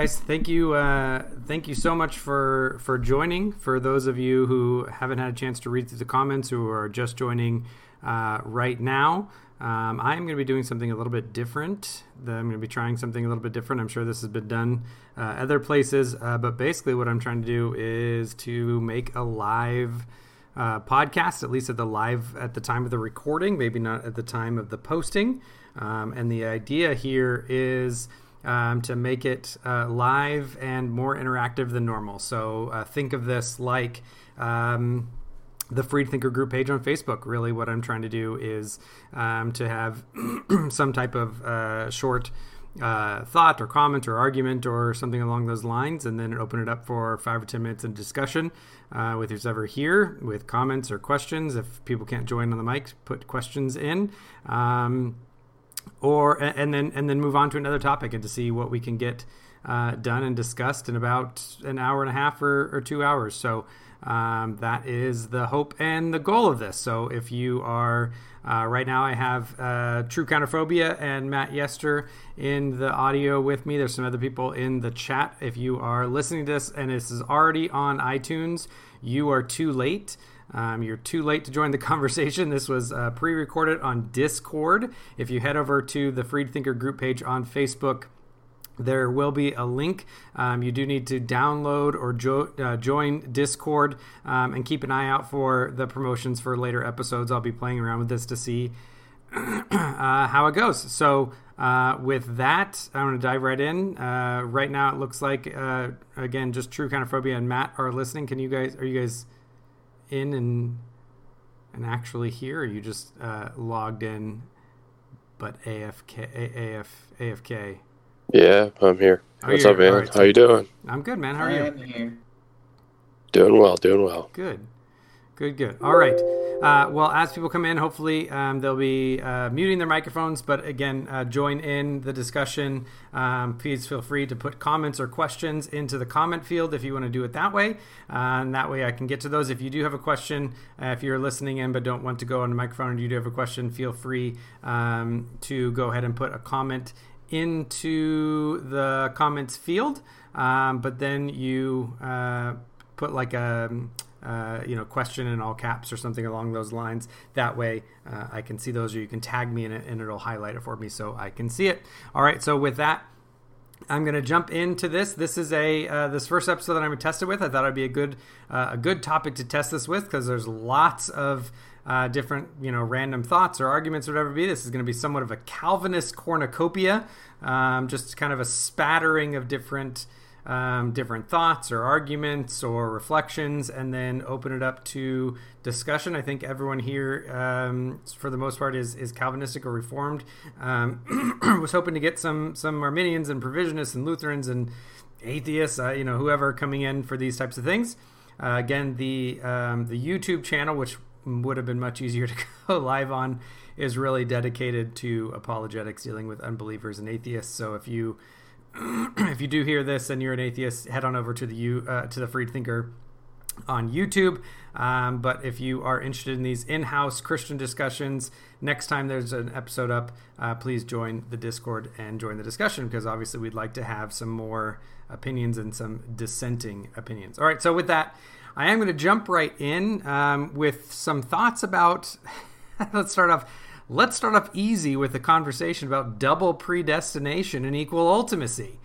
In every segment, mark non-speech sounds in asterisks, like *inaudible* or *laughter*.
guys. Thank you. Uh, thank you so much for for joining. For those of you who haven't had a chance to read through the comments, who are just joining uh, right now, um, I'm going to be doing something a little bit different. I'm going to be trying something a little bit different. I'm sure this has been done uh, other places, uh, but basically, what I'm trying to do is to make a live. Uh, podcast, at least at the live at the time of the recording, maybe not at the time of the posting. Um, and the idea here is um, to make it uh, live and more interactive than normal. So uh, think of this like um, the Freed Thinker group page on Facebook. Really, what I'm trying to do is um, to have *clears throat* some type of uh, short. Uh, thought or comment or argument or something along those lines, and then open it up for five or ten minutes of discussion uh, with who's ever here with comments or questions. If people can't join on the mic, put questions in. Um, or and then and then move on to another topic and to see what we can get uh, done and discussed in about an hour and a half or, or two hours. So um, that is the hope and the goal of this. So if you are uh, right now, I have uh, True Counterphobia and Matt Yester in the audio with me. There's some other people in the chat. If you are listening to this and this is already on iTunes, you are too late. Um, you're too late to join the *laughs* conversation. This was uh, pre recorded on Discord. If you head over to the Freed Thinker group page on Facebook, there will be a link. Um, you do need to download or jo- uh, join Discord um, and keep an eye out for the promotions for later episodes. I'll be playing around with this to see *clears throat* uh, how it goes. So, uh, with that, I'm going to dive right in. Uh, right now, it looks like, uh, again, just True Counterphobia and Matt are listening. Can you guys, are you guys in and and actually here? Or you just uh, logged in, but AFK AF AFK? Yeah, I'm here. Oh, What's up, man? All right, How you doing? I'm good, man. How are I you? am here. Doing well, doing well. Good, good, good. All right. Uh, well, as people come in, hopefully um, they'll be uh, muting their microphones. But again, uh, join in the discussion. Um, please feel free to put comments or questions into the comment field if you want to do it that way. Uh, and that way I can get to those. If you do have a question, uh, if you're listening in but don't want to go on the microphone and you do have a question, feel free um, to go ahead and put a comment into the comments field. Um, but then you uh, put like a uh, you know question in all caps or something along those lines. That way uh, I can see those, or you can tag me in it, and it'll highlight it for me so I can see it. All right. So with that. I'm going to jump into this. This is a uh, this first episode that I'm going to test it with. I thought it'd be a good uh, a good topic to test this with because there's lots of uh, different you know random thoughts or arguments or whatever be. This is going to be somewhat of a Calvinist cornucopia, um, just kind of a spattering of different um, different thoughts or arguments or reflections, and then open it up to discussion. I think everyone here, um, for the most part, is is Calvinistic or Reformed. Um, *clears throat* was hoping to get some some Arminians and Provisionists and Lutherans and atheists, uh, you know, whoever coming in for these types of things. Uh, again, the um, the YouTube channel, which would have been much easier *laughs* to go live on, is really dedicated to apologetics, dealing with unbelievers and atheists. So if you *clears throat* if you do hear this and you're an atheist, head on over to the you uh, to the Freed Thinker on YouTube. Um, but if you are interested in these in-house Christian discussions, next time there's an episode up, uh, please join the Discord and join the discussion because obviously we'd like to have some more opinions and some dissenting opinions. All right, so with that, I am going to jump right in um, with some thoughts about. *laughs* let's start off. Let's start off easy with a conversation about double predestination and equal ultimacy.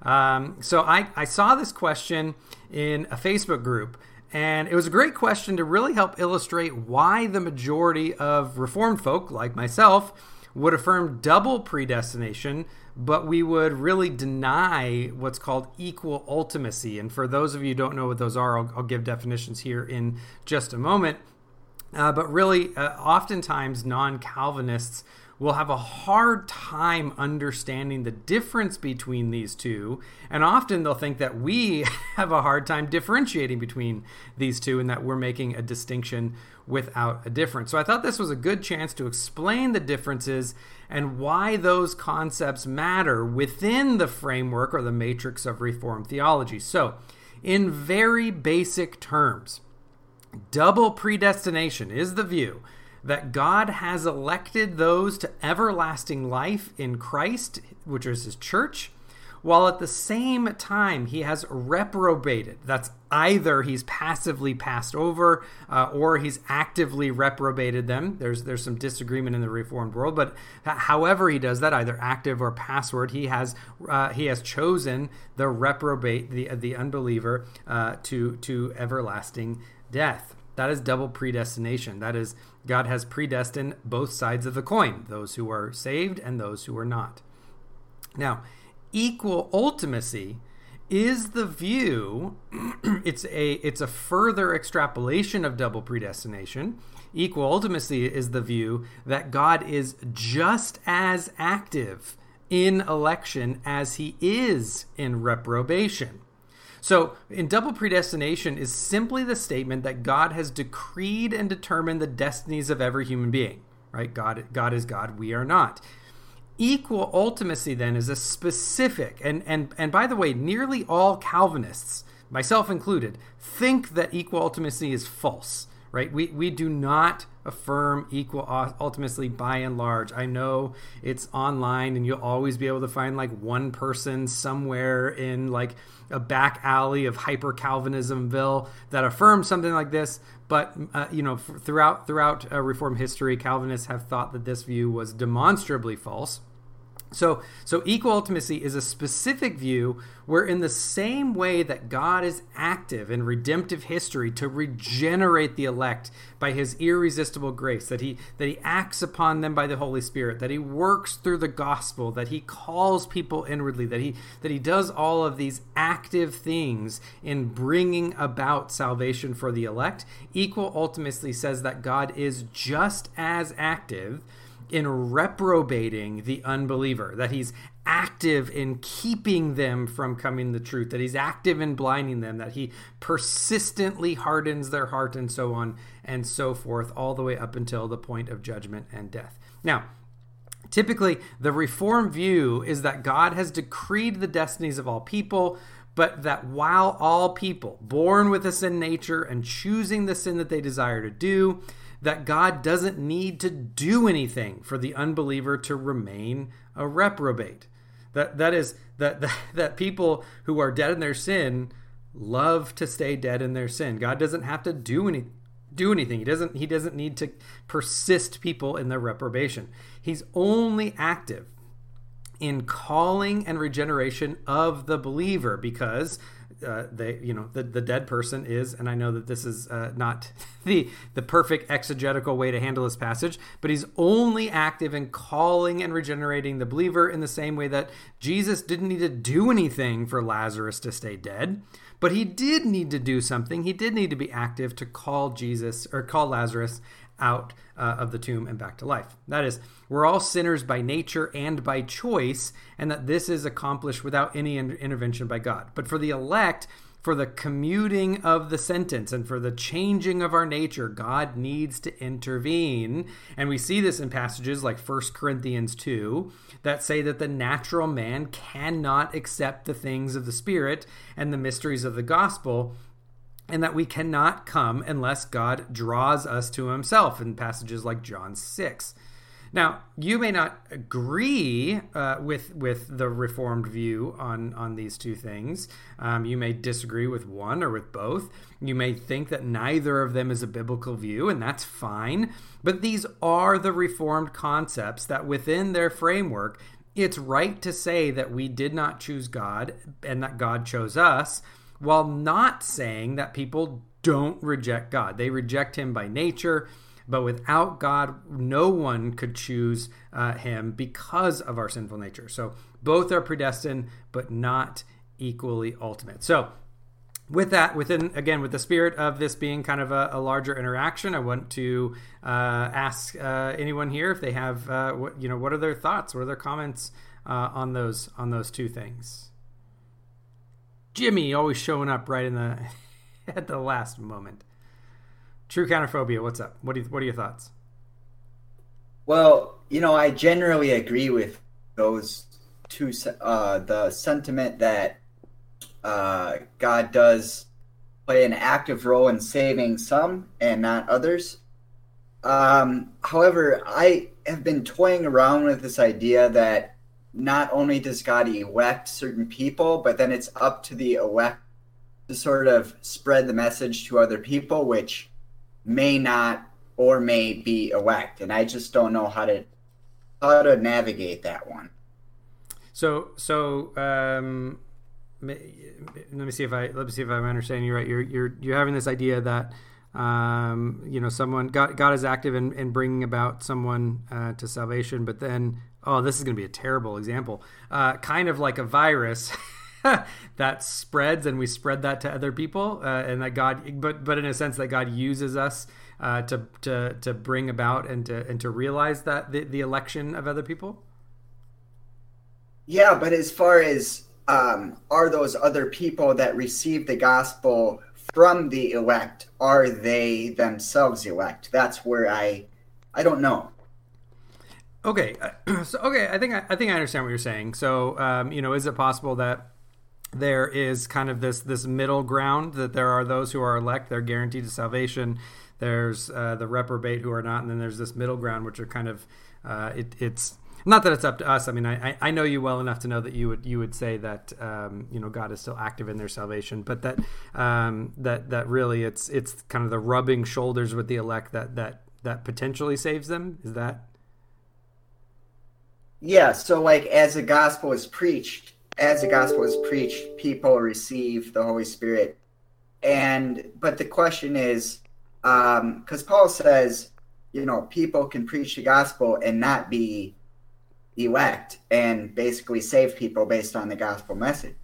Um, so I, I saw this question in a Facebook group, and it was a great question to really help illustrate why the majority of Reformed folk, like myself, would affirm double predestination, but we would really deny what's called equal ultimacy. And for those of you who don't know what those are, I'll, I'll give definitions here in just a moment. Uh, but really, uh, oftentimes non Calvinists will have a hard time understanding the difference between these two. And often they'll think that we *laughs* have a hard time differentiating between these two and that we're making a distinction without a difference. So I thought this was a good chance to explain the differences and why those concepts matter within the framework or the matrix of Reformed theology. So, in very basic terms, double predestination is the view that God has elected those to everlasting life in Christ, which is his church, while at the same time he has reprobated. That's either he's passively passed over uh, or he's actively reprobated them. There's there's some disagreement in the Reformed world, but however he does that, either active or passive, he has uh, he has chosen the reprobate, the the unbeliever, uh, to to everlasting death. That is double predestination. That is God has predestined both sides of the coin, those who are saved and those who are not. Now, equal ultimacy is the view *clears throat* it's a it's a further extrapolation of double predestination equal ultimacy is the view that god is just as active in election as he is in reprobation so in double predestination is simply the statement that god has decreed and determined the destinies of every human being right? God god is god we are not. Equal ultimacy then is a specific and and and by the way nearly all calvinists myself included think that equal ultimacy is false right? We we do not affirm equal ultimacy by and large. I know it's online and you'll always be able to find like one person somewhere in like a back alley of hyper calvinismville that affirms something like this. But uh, you know throughout throughout uh, reform history calvinists have thought that this view was demonstrably false so, so equal ultimacy is a specific view where, in the same way that God is active in redemptive history to regenerate the elect by His irresistible grace, that He that He acts upon them by the Holy Spirit, that He works through the gospel, that He calls people inwardly, that He that He does all of these active things in bringing about salvation for the elect. Equal ultimacy says that God is just as active in reprobating the unbeliever, that he's active in keeping them from coming the truth, that he's active in blinding them, that he persistently hardens their heart, and so on and so forth, all the way up until the point of judgment and death. Now, typically, the reform view is that God has decreed the destinies of all people, but that while all people, born with a sin nature and choosing the sin that they desire to do, that God doesn't need to do anything for the unbeliever to remain a reprobate. That that is that *laughs* that, that people who are dead in their sin love to stay dead in their sin. God doesn't have to do any do anything. He doesn't he doesn't need to persist people in their reprobation. He's only active in calling and regeneration of the believer because uh, they you know the, the dead person is and i know that this is uh, not *laughs* the the perfect exegetical way to handle this passage but he's only active in calling and regenerating the believer in the same way that jesus didn't need to do anything for lazarus to stay dead but he did need to do something he did need to be active to call jesus or call lazarus out uh, of the tomb and back to life. That is, we're all sinners by nature and by choice, and that this is accomplished without any intervention by God. But for the elect, for the commuting of the sentence and for the changing of our nature, God needs to intervene. And we see this in passages like 1 Corinthians 2 that say that the natural man cannot accept the things of the Spirit and the mysteries of the gospel and that we cannot come unless God draws us to himself in passages like John 6. Now, you may not agree uh, with with the Reformed view on on these two things. Um, you may disagree with one or with both. You may think that neither of them is a biblical view, and that's fine. But these are the Reformed concepts that, within their framework, it's right to say that we did not choose God and that God chose us while not saying that people don't reject God. They reject him by nature, but without God, no one could choose uh, him because of our sinful nature. So both are predestined, but not equally ultimate. So with that, within again, with the spirit of this being kind of a, a larger interaction, I want to uh, ask uh, anyone here if they have, uh, what you know, what are their thoughts, what are their comments uh, on those on those two things. Jimmy always showing up right in the *laughs* at the last moment. True counterphobia. What's up? What do you, what are your thoughts? Well, you know, I generally agree with those two. Uh, the sentiment that uh, God does play an active role in saving some and not others. Um, however, I have been toying around with this idea that not only does God elect certain people, but then it's up to the elect to sort of spread the message to other people, which may not or may be elect. And I just don't know how to how to navigate that one. So so um, let me see if I let me see if I'm understanding you right. You're you're you're having this idea that um, you know someone God God is active in, in bringing about someone uh, to salvation, but then oh this is going to be a terrible example, uh, kind of like a virus. *laughs* *laughs* that spreads and we spread that to other people uh, and that god but but in a sense that god uses us uh, to to to bring about and to and to realize that the, the election of other people? Yeah but as far as um, are those other people that receive the gospel from the elect are they themselves elect? That's where i i don't know. Okay *clears throat* so okay i think I, I think i understand what you're saying. So um, you know is it possible that there is kind of this this middle ground that there are those who are elect they're guaranteed to salvation there's uh, the reprobate who are not and then there's this middle ground which are kind of uh, it, it's not that it's up to us. I mean, I, I know you well enough to know that you would you would say that um, you know God is still active in their salvation, but that um, that that really it's it's kind of the rubbing shoulders with the elect that that that potentially saves them. Is that? Yeah. So like as the gospel is preached, as the gospel is preached, people receive the Holy Spirit, and but the question is, because um, Paul says, you know, people can preach the gospel and not be elect and basically save people based on the gospel message.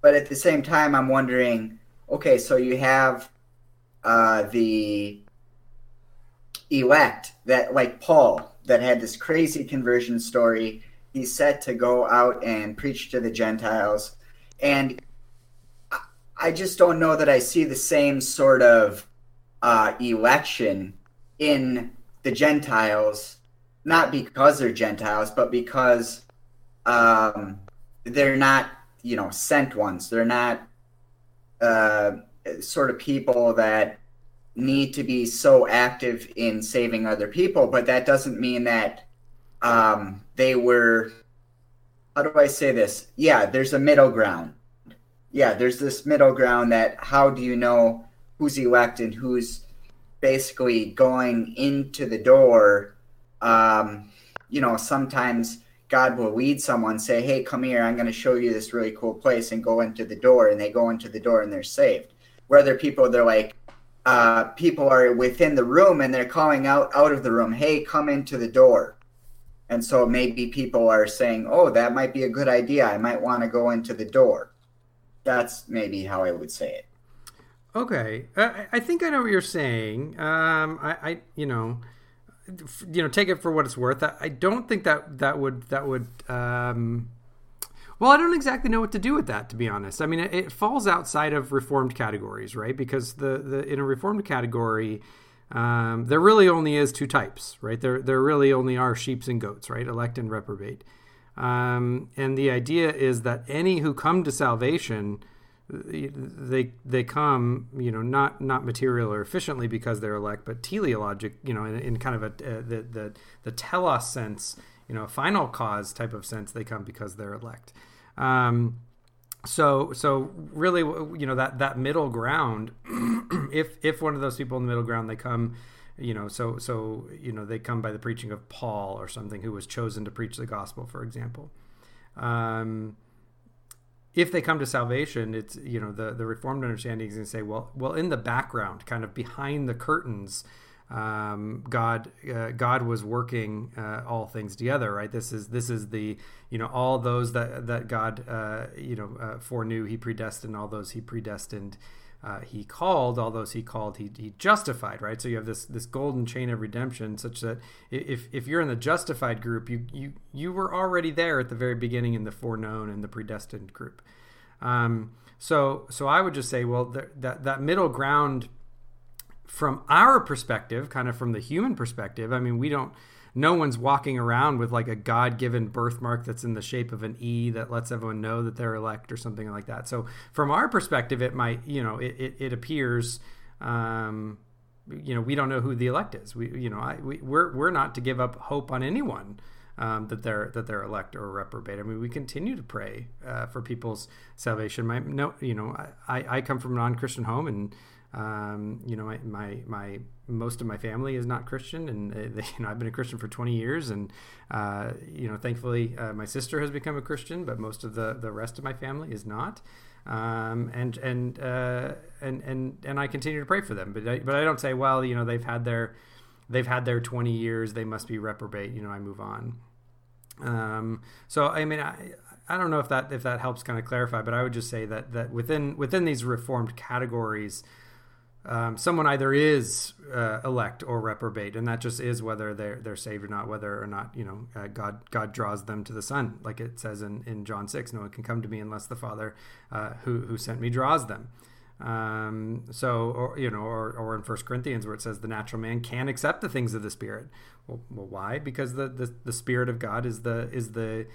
But at the same time, I'm wondering okay, so you have uh, the elect that, like Paul, that had this crazy conversion story. He's set to go out and preach to the Gentiles. And I just don't know that I see the same sort of uh, election in the Gentiles not because they're Gentiles, but because um, they're not, you know, sent ones. They're not uh, sort of people that need to be so active in saving other people. But that doesn't mean that um, they were. How do I say this? Yeah, there's a middle ground. Yeah, there's this middle ground that how do you know who's elect and who's basically going into the door um, you know, sometimes God will lead someone, say, Hey, come here, I'm going to show you this really cool place, and go into the door, and they go into the door and they're saved. Where other people, they're like, uh, people are within the room and they're calling out out of the room, Hey, come into the door. And so maybe people are saying, Oh, that might be a good idea. I might want to go into the door. That's maybe how I would say it. Okay. I, I think I know what you're saying. Um, I, I you know, you know, take it for what it's worth. I don't think that that would that would. Um, well, I don't exactly know what to do with that, to be honest. I mean, it, it falls outside of reformed categories, right? Because the, the in a reformed category, um, there really only is two types, right? There there really only are sheep's and goats, right? Elect and reprobate. Um, and the idea is that any who come to salvation they they come you know not not material or efficiently because they're elect but teleologic you know in, in kind of a uh, the the the telos sense you know a final cause type of sense they come because they're elect um, so so really you know that that middle ground *clears throat* if if one of those people in the middle ground they come you know so so you know they come by the preaching of paul or something who was chosen to preach the gospel for example um, if they come to salvation, it's you know the the reformed understanding is going to say, well, well, in the background, kind of behind the curtains, um, God uh, God was working uh, all things together, right? This is this is the you know all those that that God uh, you know uh, foreknew, He predestined. All those He predestined, uh, He called. All those He called, He, he justified, right? So you have this this golden chain of redemption, such that if if you're in the justified group, you you you were already there at the very beginning in the foreknown and the predestined group. Um, so so I would just say, well, that that middle ground from our perspective, kind of from the human perspective, I mean, we don't. No one's walking around with like a God-given birthmark that's in the shape of an E that lets everyone know that they're elect or something like that. So from our perspective, it might, you know, it, it, it appears um, you know we don't know who the elect is we you know I, we, we're we're not to give up hope on anyone um, that they're that they're elect or reprobate. I mean, we continue to pray uh, for people's salvation. My no, you know, I, I come from a non-Christian home, and um, you know, my, my, my most of my family is not Christian, and uh, *laughs* they, you know, I've been a Christian for 20 years, and uh, you know, thankfully, uh, my sister has become a Christian, but most of the the rest of my family is not. Um, and and uh, and and and I continue to pray for them, but I, but I don't say, well, you know, they've had their they've had their 20 years, they must be reprobate. You know, I move on. Um, so I mean, I, I don't know if that if that helps kind of clarify, but I would just say that that within within these reformed categories, um, someone either is uh, elect or reprobate, and that just is whether they're they're saved or not, whether or not you know uh, God God draws them to the Son, like it says in, in John six. No one can come to me unless the Father uh, who who sent me draws them. Um, so, or, you know, or, or in First Corinthians where it says the natural man can accept the things of the Spirit. Well, well why? Because the, the the Spirit of God is the is the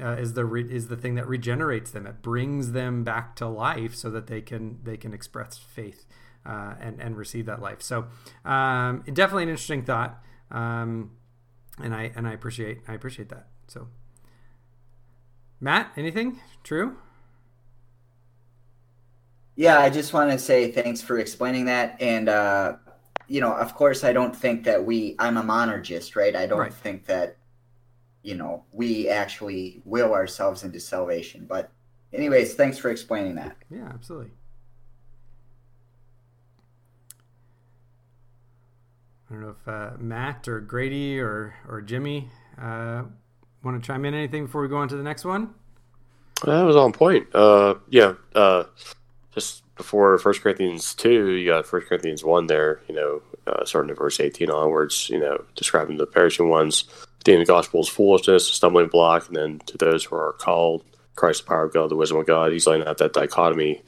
uh, is the re- is the thing that regenerates them. It brings them back to life so that they can they can express faith uh, and and receive that life. So um, definitely an interesting thought, um, and I and I appreciate I appreciate that. So Matt, anything true? Yeah, I just want to say thanks for explaining that, and uh, you know, of course, I don't think that we. I'm a monergist, right? I don't right. think that you know we actually will ourselves into salvation. But anyways, thanks for explaining that. Yeah, absolutely. I don't know if uh, Matt or Grady or or Jimmy uh, want to chime in anything before we go on to the next one. That was on point. Uh, yeah, uh, just before First Corinthians two, you got First Corinthians one there. You know, uh, starting at verse eighteen onwards. You know, describing the perishing ones, the gospel is foolishness, a stumbling block, and then to those who are called, Christ, the power of God, the wisdom of God. He's laying out that dichotomy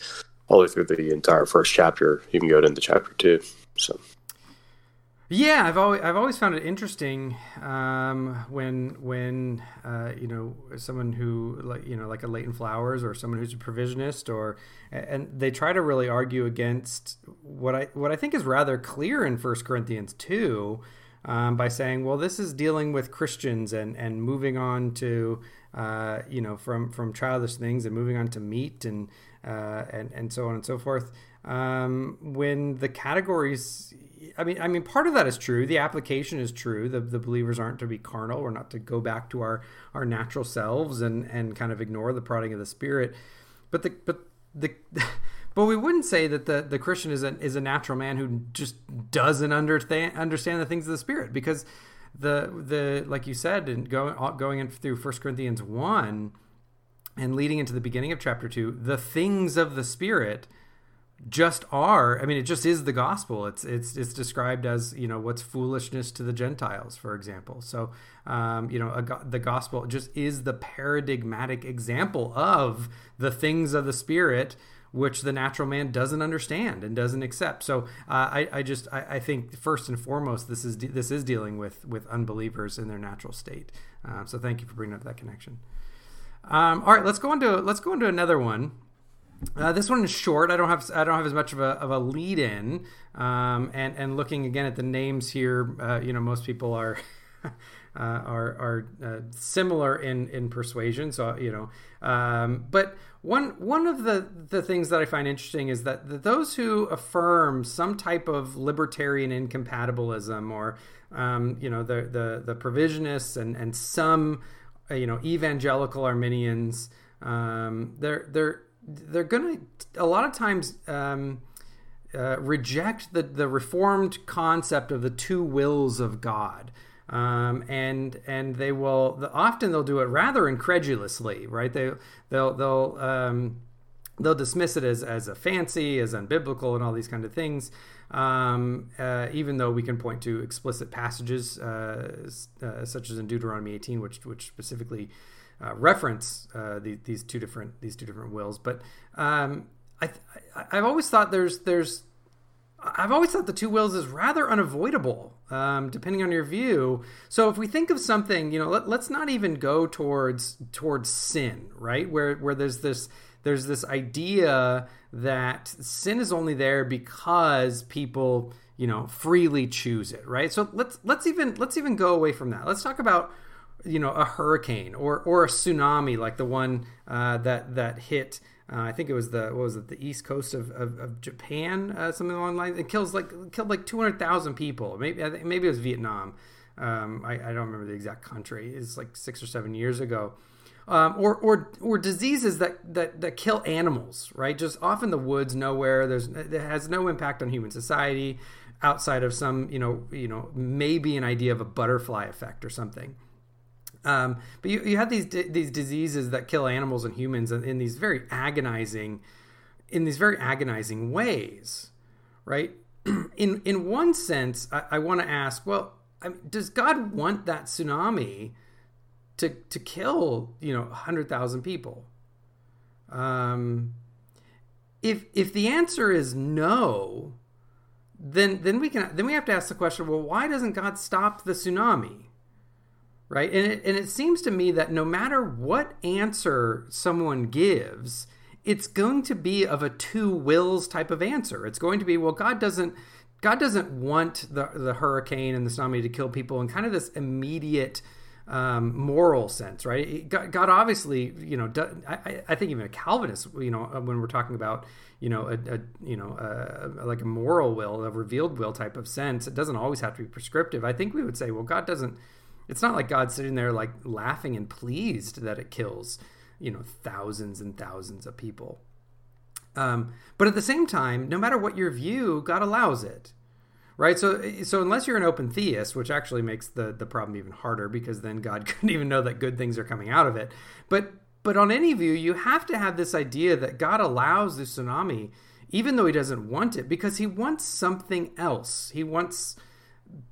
all the way through the entire first chapter. You can go into chapter two. So. Yeah, I've always I've always found it interesting um, when when uh, you know someone who like you know like a Leighton Flowers or someone who's a provisionist or and they try to really argue against what I what I think is rather clear in First Corinthians two um, by saying well this is dealing with Christians and and moving on to uh, you know from from childish things and moving on to meat and uh, and and so on and so forth um, when the categories I mean, I mean, part of that is true. The application is true. The, the believers aren't to be carnal. We're not to go back to our, our natural selves and, and kind of ignore the prodding of the Spirit. But the but the *laughs* but we wouldn't say that the, the Christian is a is a natural man who just doesn't understand understand the things of the Spirit because the the like you said and going going in through First Corinthians one and leading into the beginning of chapter two, the things of the Spirit just are i mean it just is the gospel. It's it's it's described as you know what's foolishness to the gentiles for example. So um, you know a, the gospel just is the paradigmatic example of the things of the spirit which the natural man doesn't understand and doesn't accept. So uh, I, I just I, I, think first and foremost this is de- this is dealing with with unbelievers in their natural state. Uh, so thank you for bringing up that connection. Um, all right let's go into let's go into another one uh, this one is short. I don't have I don't have as much of a, of a lead in, um, and and looking again at the names here, uh, you know, most people are *laughs* uh, are are uh, similar in in persuasion. So you know, um, but one one of the the things that I find interesting is that, that those who affirm some type of libertarian incompatibilism, or um, you know, the the the provisionists and and some uh, you know evangelical Arminians, um, they're they're they're going to a lot of times um, uh, reject the the reformed concept of the two wills of God. Um, and and they will often they'll do it rather incredulously, right? They they'll they'll um, they'll dismiss it as, as a fancy, as unbiblical, and all these kind of things. Um, uh, even though we can point to explicit passages, uh, uh, such as in Deuteronomy 18, which which specifically uh, reference uh, the, these two different these two different wills. But um, I, have always thought there's there's I've always thought the two wills is rather unavoidable, um, depending on your view. So if we think of something, you know, let, us not even go towards towards sin, right? Where where there's this there's this idea that sin is only there because people you know freely choose it right so let's let's even let's even go away from that let's talk about you know a hurricane or or a tsunami like the one uh, that that hit uh, I think it was the what was it the east coast of, of, of Japan uh, something along the lines. It kills like killed like two hundred thousand people. Maybe maybe it was Vietnam. Um, I, I, don't remember the exact country. It's like six or seven years ago. Um, or or or diseases that, that that kill animals right? Just off in the woods nowhere. There's it has no impact on human society outside of some you know you know maybe an idea of a butterfly effect or something um, but you, you have these these diseases that kill animals and humans in, in these very agonizing in these very agonizing ways, right? *clears throat* in in one sense, I, I want to ask, well, I mean, does God want that tsunami to to kill you know hundred thousand people? Um, if if the answer is no, then then we can then we have to ask the question, well, why doesn't God stop the tsunami? Right? And it, and it seems to me that no matter what answer someone gives, it's going to be of a two wills type of answer. It's going to be, well, God doesn't God doesn't want the the hurricane and the tsunami to kill people in kind of this immediate um, moral sense, right? God, God, obviously, you know, I, I, think even a Calvinist, you know, when we're talking about, you know, a, a you know, a, like a moral will, a revealed will type of sense, it doesn't always have to be prescriptive. I think we would say, well, God doesn't it's not like God's sitting there like laughing and pleased that it kills, you know, thousands and thousands of people. Um, but at the same time, no matter what your view, God allows it, right? So, so unless you're an open theist, which actually makes the the problem even harder because then God *laughs* couldn't even know that good things are coming out of it. But but on any view, you have to have this idea that God allows the tsunami, even though He doesn't want it, because He wants something else. He wants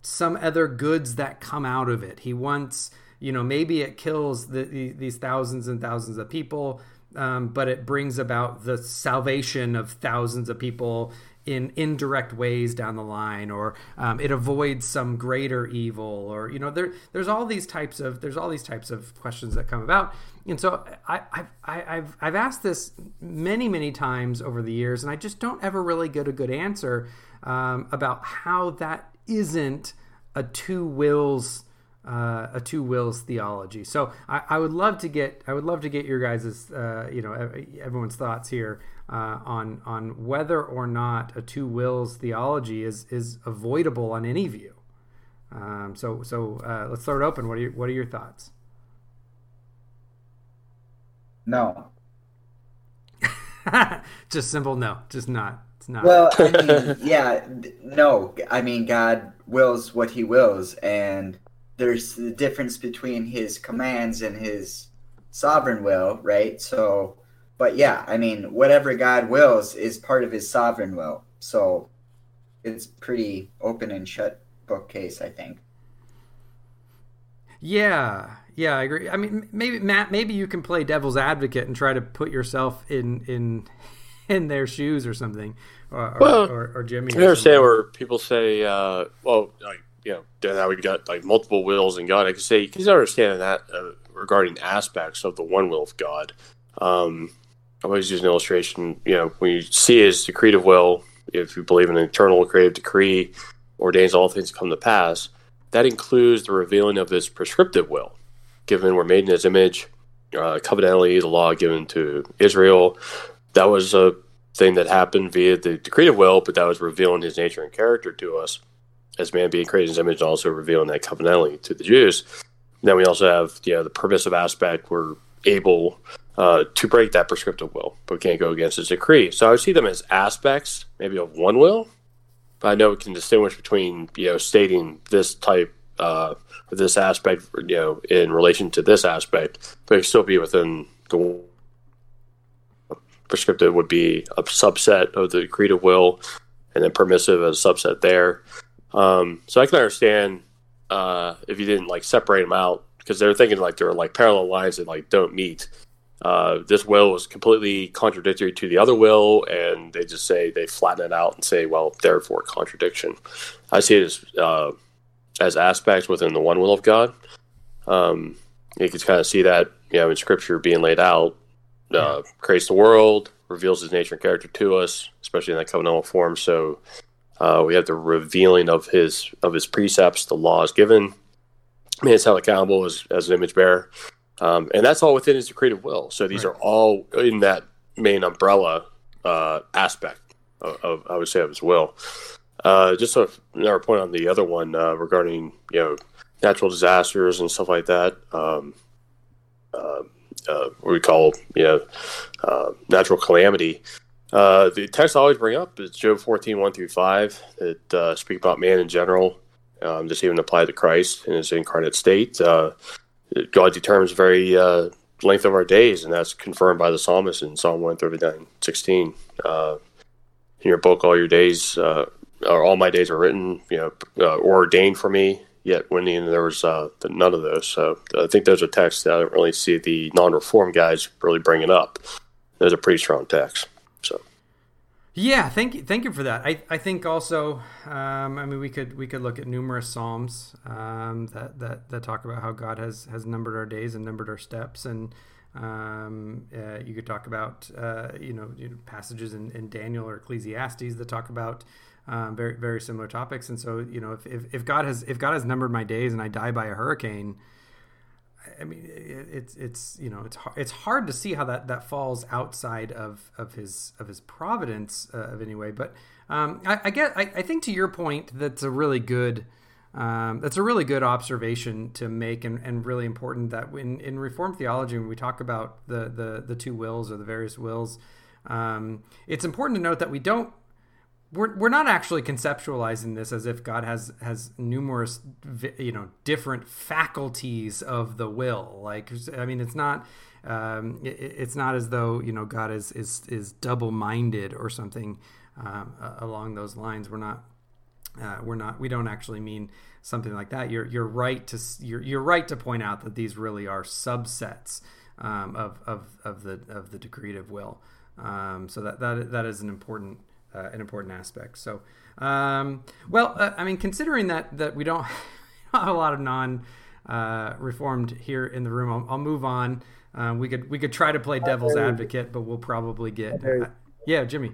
some other goods that come out of it. He wants, you know, maybe it kills the, the, these thousands and thousands of people, um, but it brings about the salvation of thousands of people in indirect ways down the line, or um, it avoids some greater evil, or you know, there there's all these types of there's all these types of questions that come about, and so I, I've I've I've asked this many many times over the years, and I just don't ever really get a good answer um, about how that isn't a two wills uh, a two wills theology. So I, I, would love to get I would love to get your guys' uh, you know everyone's thoughts here uh, on on whether or not a two wills theology is is avoidable on any view. Um, so so uh, let's throw it open. What are your, what are your thoughts? No. *laughs* just simple no. Just not. It's not. Well, I *laughs* mean, yeah, no. I mean, God wills what He wills, and there's the difference between His commands and His sovereign will, right? So, but yeah, I mean, whatever God wills is part of His sovereign will. So, it's pretty open and shut bookcase, I think. Yeah, yeah, I agree. I mean, maybe Matt, maybe you can play devil's advocate and try to put yourself in in *laughs* in their shoes or something, or well, or, or, Jimmy. I understand where people say, uh, "Well, like you know, now we got like multiple wills in God." I can say you can understand that uh, regarding aspects of the one will of God. Um, I always use an illustration. You know, when you see His decretive will, if you believe in an eternal creative decree, ordains all things to come to pass. That includes the revealing of His prescriptive will, given we're made in His image. Uh, covenantally, the law given to Israel, that was a thing that happened via the decretive will, but that was revealing his nature and character to us as man being created in his image, and also revealing that covenantally to the Jews. Then we also have the permissive aspect. We're able uh, to break that prescriptive will, but can't go against his decree. So I would see them as aspects, maybe of one will. But I know it can distinguish between you know stating this type, uh, this aspect, you know, in relation to this aspect, but it still be within the prescriptive would be a subset of the decretive will, and then permissive as a subset there. Um, so I can understand uh, if you didn't like separate them out because they're thinking like there are like parallel lines that like don't meet. Uh, this will is completely contradictory to the other will, and they just say they flatten it out and say, well, therefore contradiction. I see it as uh, as aspects within the one will of God. Um, you can kind of see that you know in Scripture being laid out uh, creates the world, reveals his nature and character to us, especially in that covenantal form. So uh, we have the revealing of his of his precepts, the laws given, man is held accountable as, as an image bearer. Um, and that's all within his decretive will. So these right. are all in that main umbrella uh, aspect of, of, I would say, of his will. Uh, just a, another point on the other one uh, regarding you know natural disasters and stuff like that. Um, uh, what we call you know uh, natural calamity. Uh, the text I always bring up is Job 14, 1 through 5, that uh, speak about man in general, um, just even apply to Christ in his incarnate state. Uh, God determines very uh, length of our days, and that's confirmed by the psalmist in Psalm 139, 16. Uh, in your book, all your days, or all my days are written, you know, or ordained for me, yet when there was none of those. So I think those are texts that I don't really see the non-reform guys really bringing up. Those are pretty strong texts. So, yeah, thank you, thank you for that. I, I think also, um, I mean, we could we could look at numerous psalms um, that, that that talk about how God has has numbered our days and numbered our steps, and um, uh, you could talk about uh, you, know, you, know, passages in, in, Daniel or Ecclesiastes that talk about um, very very similar topics. And so, you know, if, if, if God has if God has numbered my days and I die by a hurricane, I mean, it's it's you know it's hard, it's hard to see how that, that falls outside of, of his of his providence uh, of any way. But um, I, I, get I, I, think to your point that's a really good um, that's a really good observation to make and, and really important that in, in Reformed theology when we talk about the, the the two wills or the various wills, um, it's important to note that we don't we're, we're not actually conceptualizing this as if God has has numerous you know different faculties of the will. Like I mean, it's not um, it, it's not as though you know God is is is double minded or something um, along those lines. We're not uh, we're not we don't actually mean something like that. You're you're right to you're you're right to point out that these really are subsets um, of of of the of the decretive will. Um, so that that that is an important uh, an important aspect. So, um, well, uh, I mean, considering that that we don't *laughs* have a lot of non uh, reformed here in the room, I'll, I'll move on. Uh, we could we could try to play devil's advocate, but we'll probably get uh, yeah, Jimmy.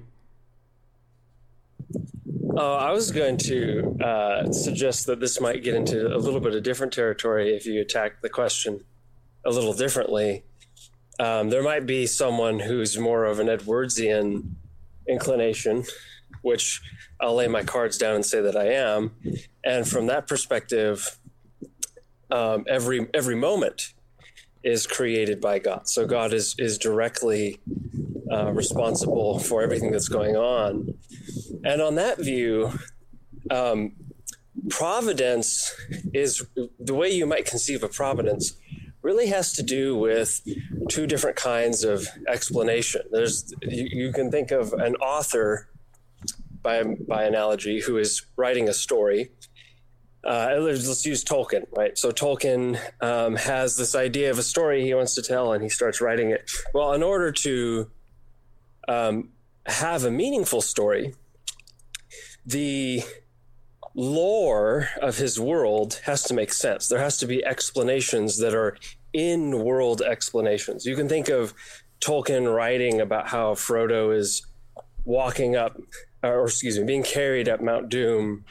Oh, I was going to uh, suggest that this might get into a little bit of different territory if you attack the question a little differently. Um, there might be someone who's more of an Edwardsian inclination, which I'll lay my cards down and say that I am. And from that perspective, um, every every moment is created by God. So God is is directly uh, responsible for everything that's going on. And on that view, um, providence is the way you might conceive of providence really has to do with two different kinds of explanation. There's you, you can think of an author by by analogy who is writing a story. Uh, let's, use Tolkien, right? So Tolkien um, has this idea of a story he wants to tell, and he starts writing it. Well, in order to um, have a meaningful story, the lore of his world has to make sense. There has to be explanations that are in world explanations. You can think of Tolkien writing about how Frodo is walking up, or excuse me, being carried up Mount Doom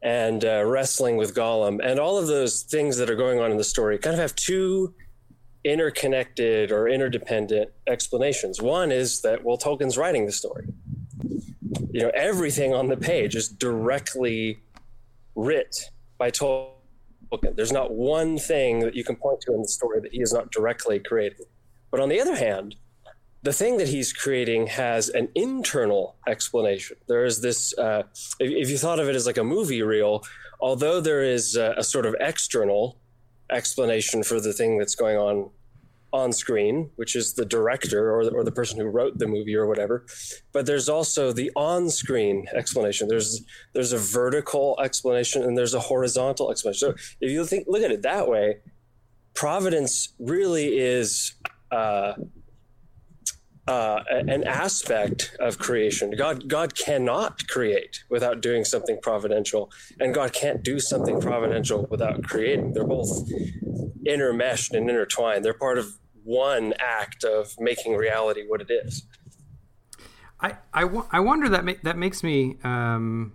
and uh, wrestling with Gollum, and all of those things that are going on in the story kind of have two interconnected or interdependent explanations. One is that, well, Tolkien's writing the story. You know, everything on the page is directly writ by Tolkien. There's not one thing that you can point to in the story that he is not directly creating. But on the other hand, the thing that he's creating has an internal explanation. There is this, uh, if, if, you thought of it as like a movie reel, although there is a, a sort of external explanation for the thing that's going on on screen, which is the director or the, or the person who wrote the movie or whatever. But there's also the on-screen explanation. There's there's a vertical explanation and there's a horizontal explanation. So if you think look at it that way, providence really is uh, uh, an aspect of creation. God God cannot create without doing something providential, and God can't do something providential without creating. They're both intermeshed and intertwined. They're part of one act of making reality what it is. I, I, I wonder that ma- that makes me um,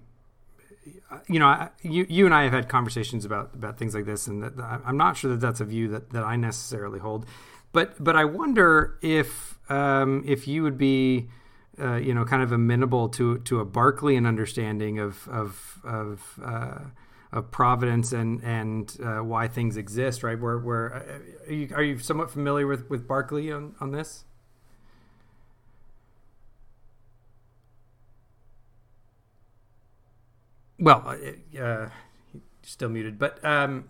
you know, you you and I have had conversations about about things like this, and that, I'm not sure that that's a view that, that I necessarily hold. But but I wonder if um, if you would be uh, you know kind of amenable to to a Berkeleyan understanding of of of uh, of providence and and uh, why things exist, right? Where where uh, are you, are you somewhat familiar with with Berkeley on on this? Well, uh, uh still muted, but um,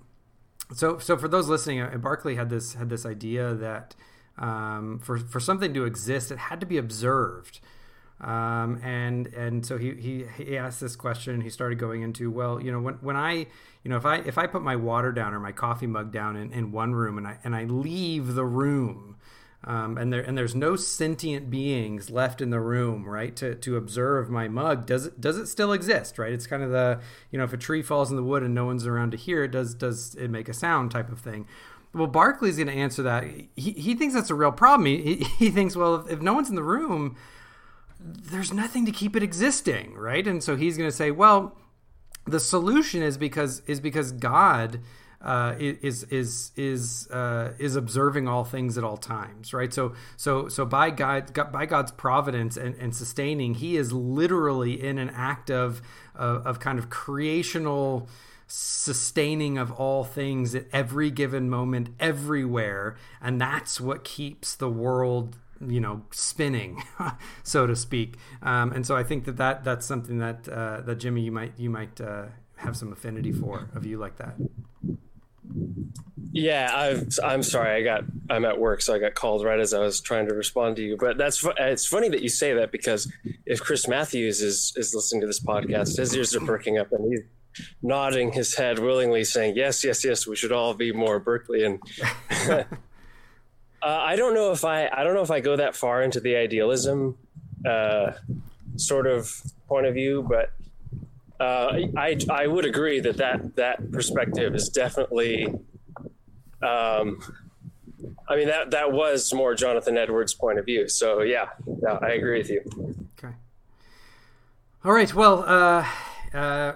so so for those listening, Berkeley had this had this idea that um, for for something to exist, it had to be observed. Um, and and so he, he he asked this question. He started going into well, you know, when when I you know if I if I put my water down or my coffee mug down in, in one room and I and I leave the room, um, and there and there's no sentient beings left in the room, right? To, to observe my mug. Does it does it still exist? Right? It's kind of the you know if a tree falls in the wood and no one's around to hear it, does does it make a sound type of thing? Well, Berkeley's going to answer that. He, he thinks that's a real problem. He, he thinks, well, if, if no one's in the room, there's nothing to keep it existing, right? And so he's going to say, well, the solution is because is because God uh, is is is uh, is observing all things at all times, right? So so so by God, by God's providence and, and sustaining, He is literally in an act of of, of kind of creational sustaining of all things at every given moment, everywhere, and that's what keeps the world you know spinning *laughs* so to speak um, and so i think that, that that's something that uh, that jimmy you might you might uh, have some affinity for of you like that yeah, i am sorry. I got I'm at work, so I got called right as I was trying to respond to you. But that's it's funny that you say that because if Chris Matthews is is listening to this podcast, his ears are perking up and he's nodding his head willingly, saying yes, yes, yes. We should all be more Berkeleyan. *laughs* uh, I don't know if I I don't know if I go that far into the idealism uh, sort of point of view, but uh, I I would agree that that that perspective is definitely. Um, I mean that that was more Jonathan Edwards' point of view. So yeah, yeah I agree with you. Okay. All right. Well, uh, uh,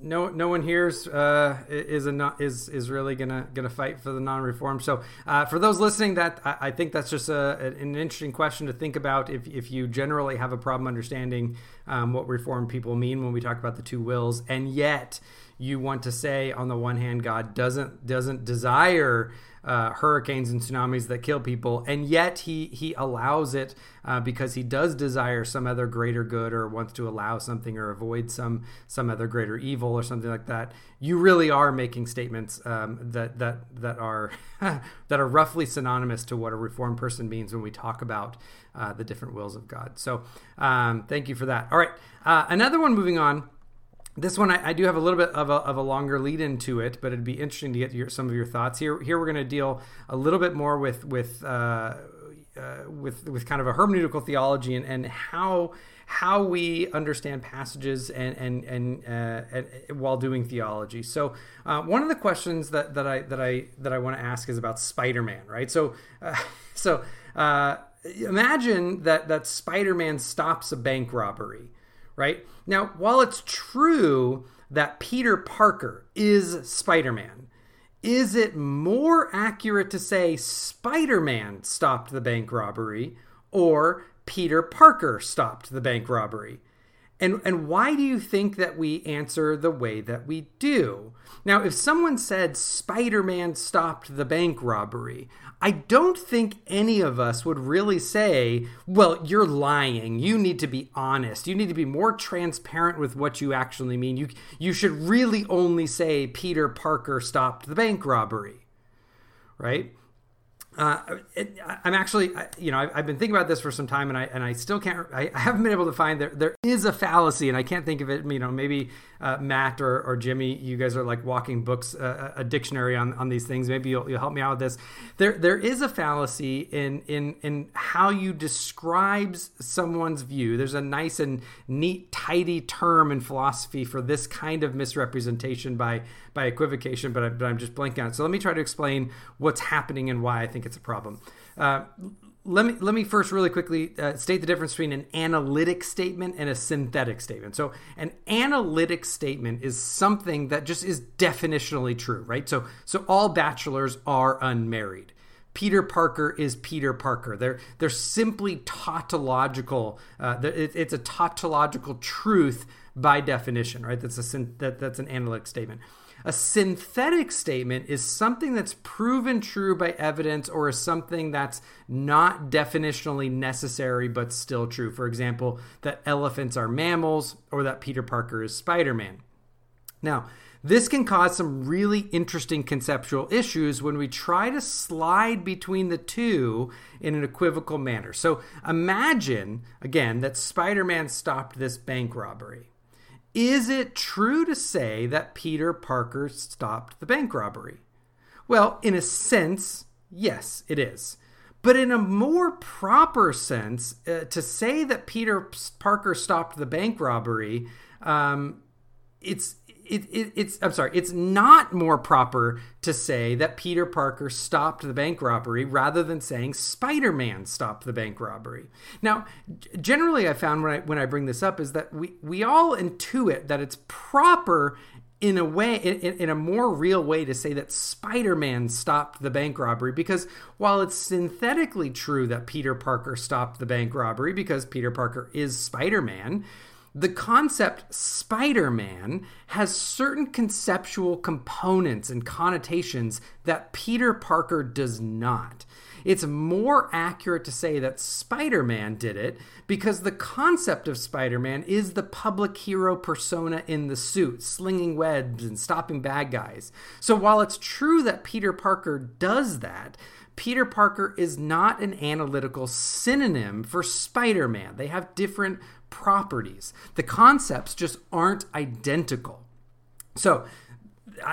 no no one here's uh, is a is is really gonna gonna fight for the non-reform. So uh, for those listening, that I, I think that's just a, an interesting question to think about. If if you generally have a problem understanding um, what reformed people mean when we talk about the two wills, and yet you want to say on the one hand, God doesn't doesn't desire uh, hurricanes and tsunamis that kill people, and yet he he allows it uh, because he does desire some other greater good or wants to allow something or avoid some some other greater evil or something like that. You really are making statements um, that that that are *laughs* that are roughly synonymous to what a reformed person means when we talk about uh, the different wills of God. So um, thank you for that. All right, uh, another one. Moving on this one I, I, do have a little bit of a, of a longer lead into it, but it'd be interesting to get your, some of your thoughts here. Here we're going to deal a little bit more with with uh, uh, with with kind of a hermeneutical theology and, and how how we understand passages and and and, uh, and while doing theology. So uh, one of the questions that, that I that I that I want to ask is about Spider-Man, right? So uh, *laughs* so uh, imagine that that Spider-Man stops a bank robbery right? Now, while it's true that Peter Parker is Spider Man, is it more accurate to say Spider Man stopped the bank robbery or Peter Parker stopped the bank robbery? And, and why do you think that we answer the way that we do? Now, if someone said Spider Man stopped the bank robbery, I don't think any of us would really say, well, you're lying. You need to be honest. You need to be more transparent with what you actually mean. You, you should really only say Peter Parker stopped the bank robbery, right? Uh, I'm actually, you know, I've, I've, been thinking about this for some time, and I and I still can't. I, I haven't been able to find there. There is a fallacy, and I can't think of it. You know, maybe uh, Matt or, or Jimmy, you guys are like walking books, uh, a dictionary on, on these things. Maybe you'll, you'll help me out with this. There there is a fallacy in in in how you describes someone's view. There's a nice and neat, tidy term in philosophy for this kind of misrepresentation by by equivocation, but, I, but I'm just blanking on it. So let me try to explain what's happening and why I think it's a problem. Uh, let me let me first really quickly uh, state the difference between an analytic statement and a synthetic statement. So, an analytic statement is something that just is definitionally true, right? So, so all bachelors are unmarried. Peter Parker is Peter Parker. They're they're simply tautological. Uh, it, it's a tautological truth by definition, right? That's a that, that's an analytic statement. A synthetic statement is something that's proven true by evidence or is something that's not definitionally necessary but still true. For example, that elephants are mammals or that Peter Parker is Spider Man. Now, this can cause some really interesting conceptual issues when we try to slide between the two in an equivocal manner. So imagine, again, that Spider Man stopped this bank robbery. Is it true to say that Peter Parker stopped the bank robbery? Well, in a sense, yes, it is. But in a more proper sense, uh, to say that Peter Parker stopped the bank robbery, um, it's it, it, it's I'm sorry, it's not more proper to say that Peter Parker stopped the bank robbery rather than saying Spider-Man stopped the bank robbery. Now, generally, I found when I when I bring this up is that we we all intuit that it's proper in a way in, in, a more real way to say that spider-man stopped the bank robbery because while it's synthetically true that peter parker stopped the bank robbery because peter parker is spider-man the concept Spider Man has certain conceptual components and connotations that Peter Parker does not. It's more accurate to say that Spider Man did it because the concept of Spider Man is the public hero persona in the suit, slinging webs and stopping bad guys. So while it's true that Peter Parker does that, Peter Parker is not an analytical synonym for Spider Man. They have different properties. The concepts just aren't identical. So,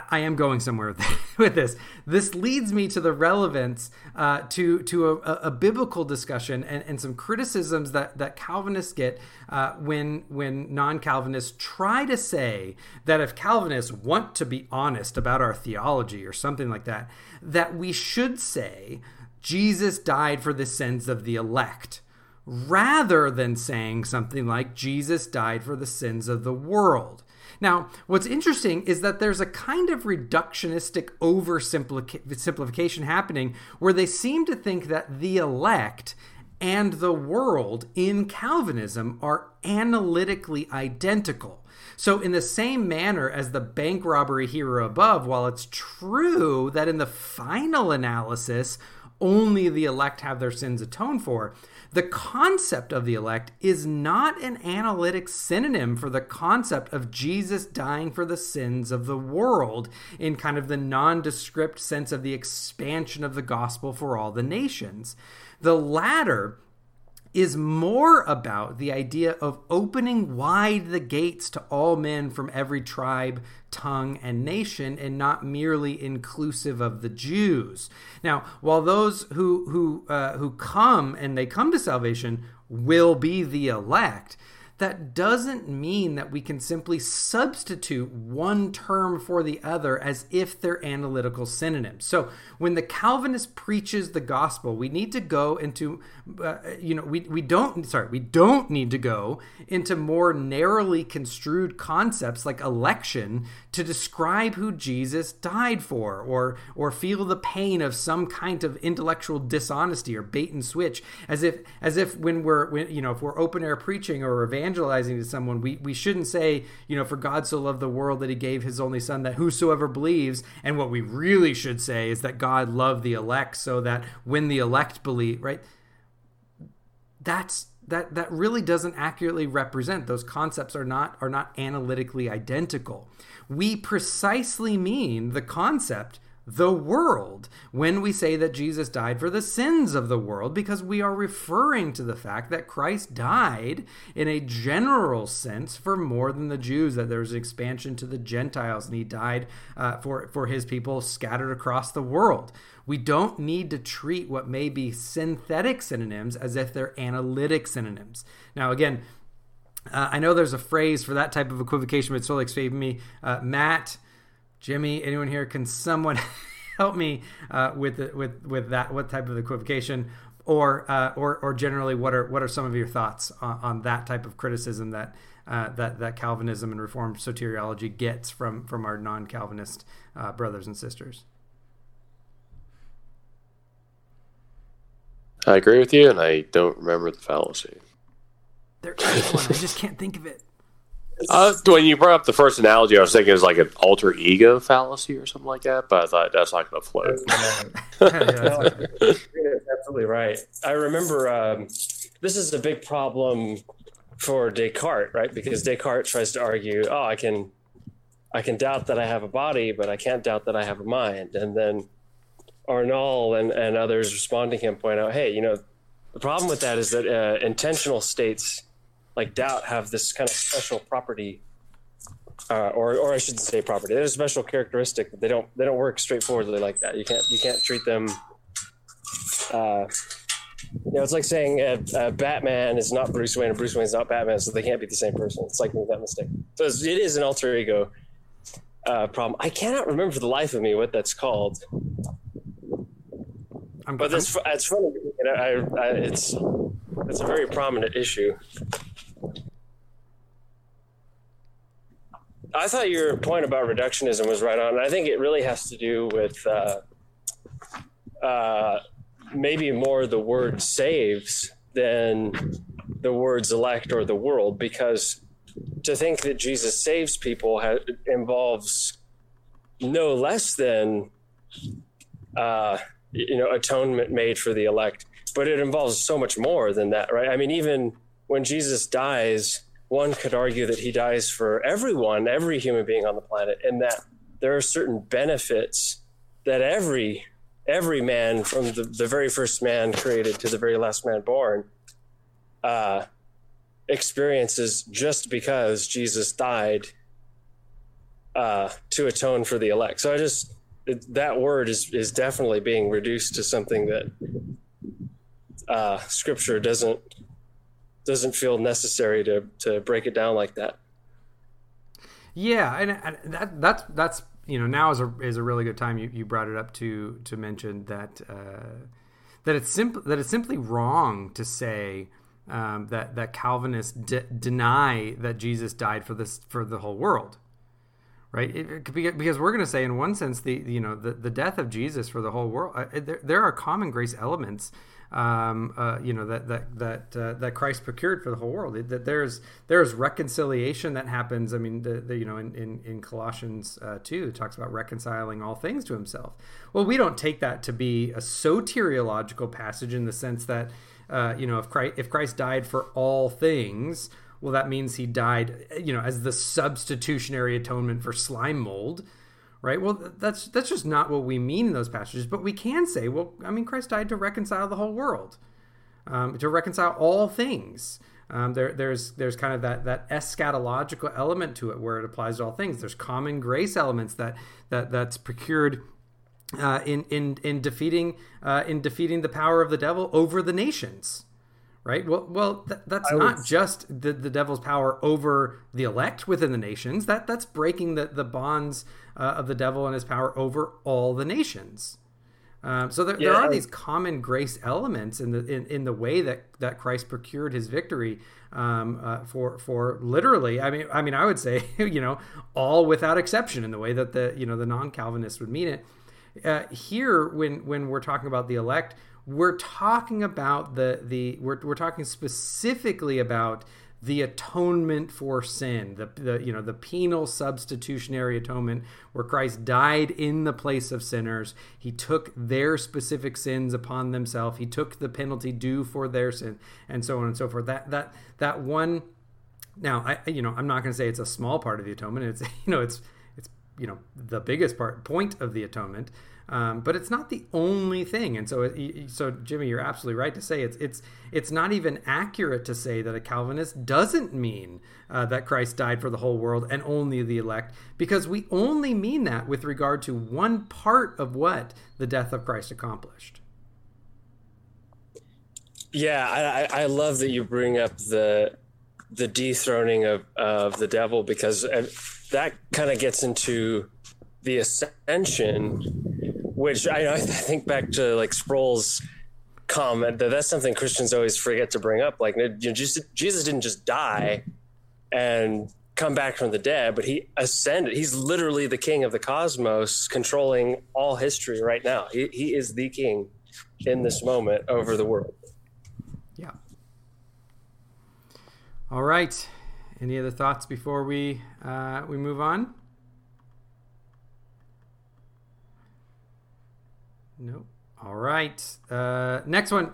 I am going somewhere *laughs* with this. This leads me to the relevance uh, to to a, a, biblical discussion and, and some criticisms that, that Calvinists get uh, when when non Calvinists try to say that if Calvinists want to be honest about our theology or something like that, that we should say Jesus died for the sins of the elect rather than saying something like Jesus died for the sins of the world. Now, what's interesting is that there's a kind of reductionistic oversimplification happening where they seem to think that the elect and the world in Calvinism are analytically identical. So, in the same manner as the bank robbery hero above, while it's true that in the final analysis, only the elect have their sins atoned for, the concept of the elect is not an analytic synonym for the concept of Jesus dying for the sins of the world in kind of the nondescript sense of the expansion of the gospel for all the nations. The latter is more about the idea of opening wide the gates to all men from every tribe, tongue, and nation, and not merely inclusive of the Jews. Now, while those who who uh, who come and they come to salvation will be the elect, that doesn't mean that we can simply substitute one term for the other as if they're analytical synonyms. So when the Calvinist preaches the gospel, we need to go into, uh, you know, we, we don't, sorry, we don't need to go into more narrowly construed concepts like election to describe who Jesus died for or, or feel the pain of some kind of intellectual dishonesty or bait and switch as if, as if when we're, when, you know, if we're open air preaching or evangelizing, to someone, we, we shouldn't say, you know, for God so loved the world that he gave his only son that whosoever believes. And what we really should say is that God loved the elect so that when the elect believe, right? That's that that really doesn't accurately represent those concepts are not are not analytically identical. We precisely mean the concept the world when we say that Jesus died for the sins of the world because we are referring to the fact that Christ died in a general sense for more than the Jews, that there's an expansion to the Gentiles, and he died uh, for, for his people scattered across the world. We don't need to treat what may be synthetic synonyms as if they're analytic synonyms. Now, again, uh, I know there's a phrase for that type of equivocation, but it's totally escaping me. Uh, Matt Jimmy, anyone here? Can someone *laughs* help me uh, with with with that? What type of equivocation? or uh, or or generally, what are what are some of your thoughts on, on that type of criticism that uh, that that Calvinism and Reformed soteriology gets from from our non-Calvinist uh, brothers and sisters? I agree with you, and I don't remember the fallacy. There is one. I just can't think of it. *laughs* Uh, when you brought up the first analogy, I was thinking it was like an alter ego fallacy or something like that, but I thought that's not going to float. Yeah, absolutely right. I remember um, this is a big problem for Descartes, right? Because Descartes tries to argue, oh, I can, I can doubt that I have a body, but I can't doubt that I have a mind. And then Arnauld and, and others responding to him point out, hey, you know, the problem with that is that uh, intentional states like doubt have this kind of special property, uh, or or I shouldn't say property. There's a special characteristic they don't they don't work straightforwardly like that. You can't you can't treat them. Uh, you know, it's like saying uh, uh, Batman is not Bruce Wayne and Bruce Wayne is not Batman, so they can't be the same person. It's like that mistake. So it is an alter ego uh, problem. I cannot remember for the life of me what that's called. I'm, But that's it's funny. I, I, it's it's a very prominent issue. I thought your point about reductionism was right on. I think it really has to do with uh, uh, maybe more the word saves than the words elect or the world, because to think that Jesus saves people ha- involves no less than uh, you know atonement made for the elect, but it involves so much more than that, right? I mean, even when Jesus dies one could argue that he dies for everyone, every human being on the planet, and that there are certain benefits that every every man from the, the very first man created to the very last man born uh, experiences just because Jesus died uh, to atone for the elect. So I just that word is is definitely being reduced to something that uh, Scripture doesn't doesn't feel necessary to to break it down like that. Yeah, and, and that that's that's you know now is a is a really good time you, you brought it up to to mention that uh, that it's simple that it's simply wrong to say um, that that Calvinists de- deny that Jesus died for this for the whole world, right? It, it, because we're going to say in one sense the you know the, the death of Jesus for the whole world. Uh, there, there are common grace elements um, uh, you know that that that uh, that Christ procured for the whole world. That there's there's reconciliation that happens. I mean, the, the you know in in, in Colossians uh, two it talks about reconciling all things to Himself. Well, we don't take that to be a soteriological passage in the sense that uh, you know if Christ if Christ died for all things. Well, that means he died, you know, as the substitutionary atonement for slime mold right? Well, that's that's just not what we mean in those passages. But we can say, well, I mean, Christ died to reconcile the whole world, um, to reconcile all things. Um, there, there's there's kind of that that eschatological element to it where it applies to all things. There's common grace elements that that that's procured uh, in in in defeating uh, in defeating the power of the devil over the nations right? Well, well, th- that's not just the, the devil's power over the elect within the nations. That that's breaking the the bonds uh, of the devil and his power over all the nations. Um, so there, yeah, there are these common grace elements in the in, in the way that, that Christ procured his victory um, uh, for for literally. I mean, I mean, I would say *laughs* you know all without exception in the way that the you know the non Calvinists would mean it. Uh, here, when when we're talking about the elect, we're talking about the the we're, we're talking specifically about the atonement for sin the, the you know the penal substitutionary atonement where Christ died in the place of sinners. He took their specific sins upon himself he took the penalty due for their sin and so on and so forth. That that that one now I you know I'm not going to say it's a small part of the atonement. It's *laughs* you know it's it's you know the biggest part point of the atonement um, but it's not the only thing, and so so Jimmy, you're absolutely right to say it's it's it's not even accurate to say that a Calvinist doesn't mean uh, that Christ died for the whole world and only the elect, because we only mean that with regard to one part of what the death of Christ accomplished. Yeah, I, I love that you bring up the the dethroning of, of the devil because uh, that kind of gets into the ascension which I, I think back to like Sproul's comment that that's something Christians always forget to bring up. Like you know, Jesus didn't just die and come back from the dead, but he ascended. He's literally the king of the cosmos, controlling all history right now. He, he is the king in this moment over the world. Yeah. All right. Any other thoughts before we uh, we move on? Nope. All right. Uh, next one.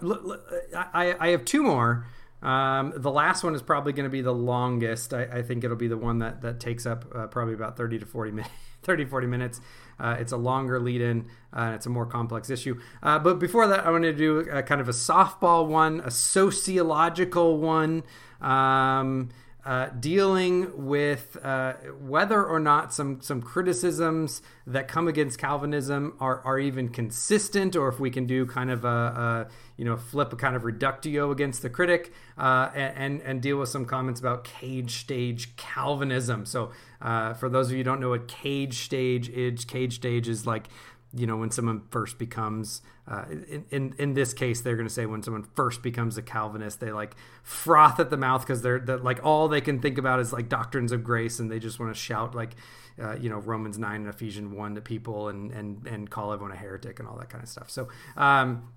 I, I have two more. Um, the last one is probably going to be the longest. I, I, think it'll be the one that, that takes up uh, probably about 30 to 40 minutes. *laughs* 30 40 minutes. Uh, it's a longer lead in, uh, it's a more complex issue. Uh, but before that, I want to do a, kind of a softball one, a sociological one. Um, uh, dealing with uh, whether or not some some criticisms that come against Calvinism are, are even consistent, or if we can do kind of a, a you know flip a kind of reductio against the critic, uh, and and deal with some comments about cage stage Calvinism. So uh, for those of you who don't know what cage stage is, cage stage is like you know when someone first becomes uh, in, in, in this case they're going to say when someone first becomes a calvinist they like froth at the mouth because they're, like all they can think about is like doctrines of grace and they just want to shout like uh, you know romans 9 and ephesians 1 to people and and and call everyone a heretic and all that kind of stuff. So um,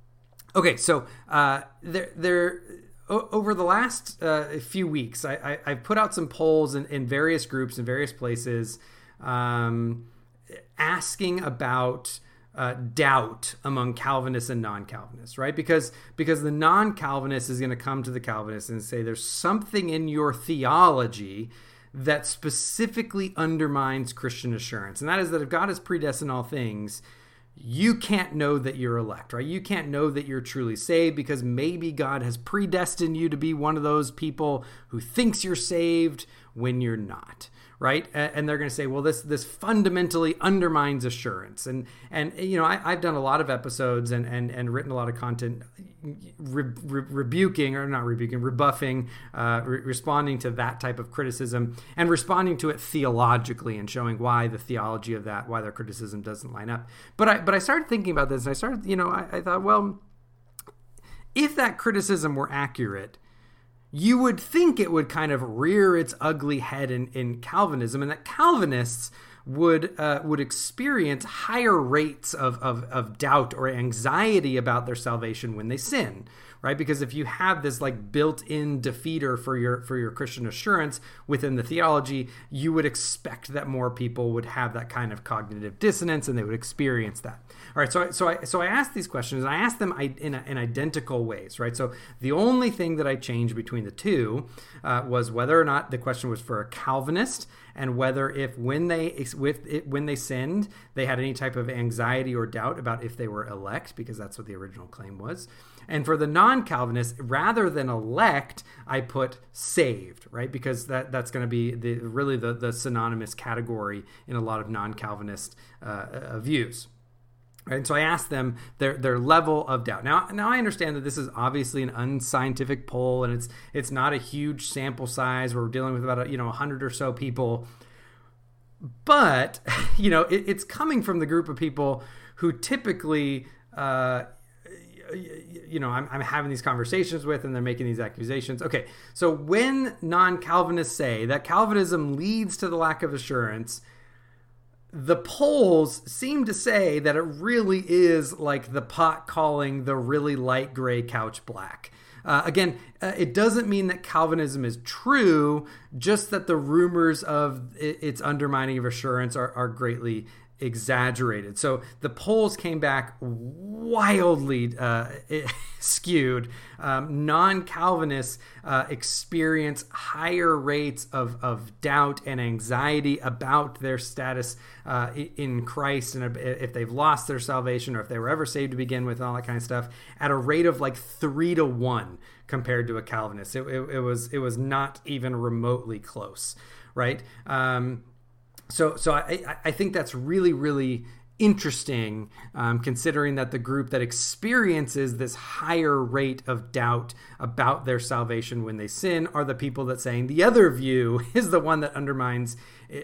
okay so uh, there there over the last uh, few weeks I, I, have put out some polls in, in various groups in various places um, asking about uh, doubt among Calvinists and non-Calvinists, right? Because because the non-Calvinist is going to come to the Calvinist and say there's something in your theology that specifically undermines Christian assurance, and that is that if God has predestined all things, you can't know that you're elect, right? You can't know that you're truly saved because maybe God has predestined you to be one of those people who thinks you're saved when you're not right? And they're going to say, well, this this fundamentally undermines assurance. And and you know, I, have done a lot of episodes and and and written a lot of content, re, re, rebuking or not rebuking, rebuffing, uh, re- responding to that type of criticism and responding to it theologically and showing why the theology of that, why their criticism doesn't line up. But I but I started thinking about this, and I started, you know, I, I thought, well, if that criticism were accurate you would think it would kind of rear its ugly head in, in Calvinism, and that Calvinists would uh, would experience higher rates of, of, of doubt or anxiety about their salvation when they sin right because if you have this like built-in defeater for your for your christian assurance within the theology you would expect that more people would have that kind of cognitive dissonance and they would experience that all right, so I, so I so I asked these questions. and I asked them in, a, in identical ways, right? So the only thing that I changed between the two uh, was whether or not the question was for a Calvinist and whether if when they with it, when they sinned they had any type of anxiety or doubt about if they were elect because that's what the original claim was. And for the non-Calvinist, rather than elect, I put saved, right? Because that that's going to be the really the the synonymous category in a lot of non-Calvinist uh, uh, views. And so I asked them their their level of doubt. Now, now I understand that this is obviously an unscientific poll, and it's it's not a huge sample size. We're dealing with about a, you know hundred or so people, but *laughs* you know it, it's coming from the group of people who typically. Uh, you know, I'm, I'm having these conversations with, and they're making these accusations. Okay, so when non Calvinists say that Calvinism leads to the lack of assurance, the polls seem to say that it really is like the pot calling the really light gray couch black. Uh, again, uh, it doesn't mean that Calvinism is true, just that the rumors of its undermining of assurance are, are greatly exaggerated. So the polls came back wildly uh, *laughs* skewed. Um, non Calvinists uh, experience higher rates of, of doubt and anxiety about their status uh, in Christ and if they've lost their salvation or if they were ever saved to begin with, and all that kind of stuff, at a rate of like three to one compared to a Calvinist. It, it, it was it was not even remotely close, right? Um, so so I, I think that's really really interesting, um, considering that the group that experiences this higher rate of doubt about their salvation when they sin are the people that saying the other view *laughs* is the one that undermines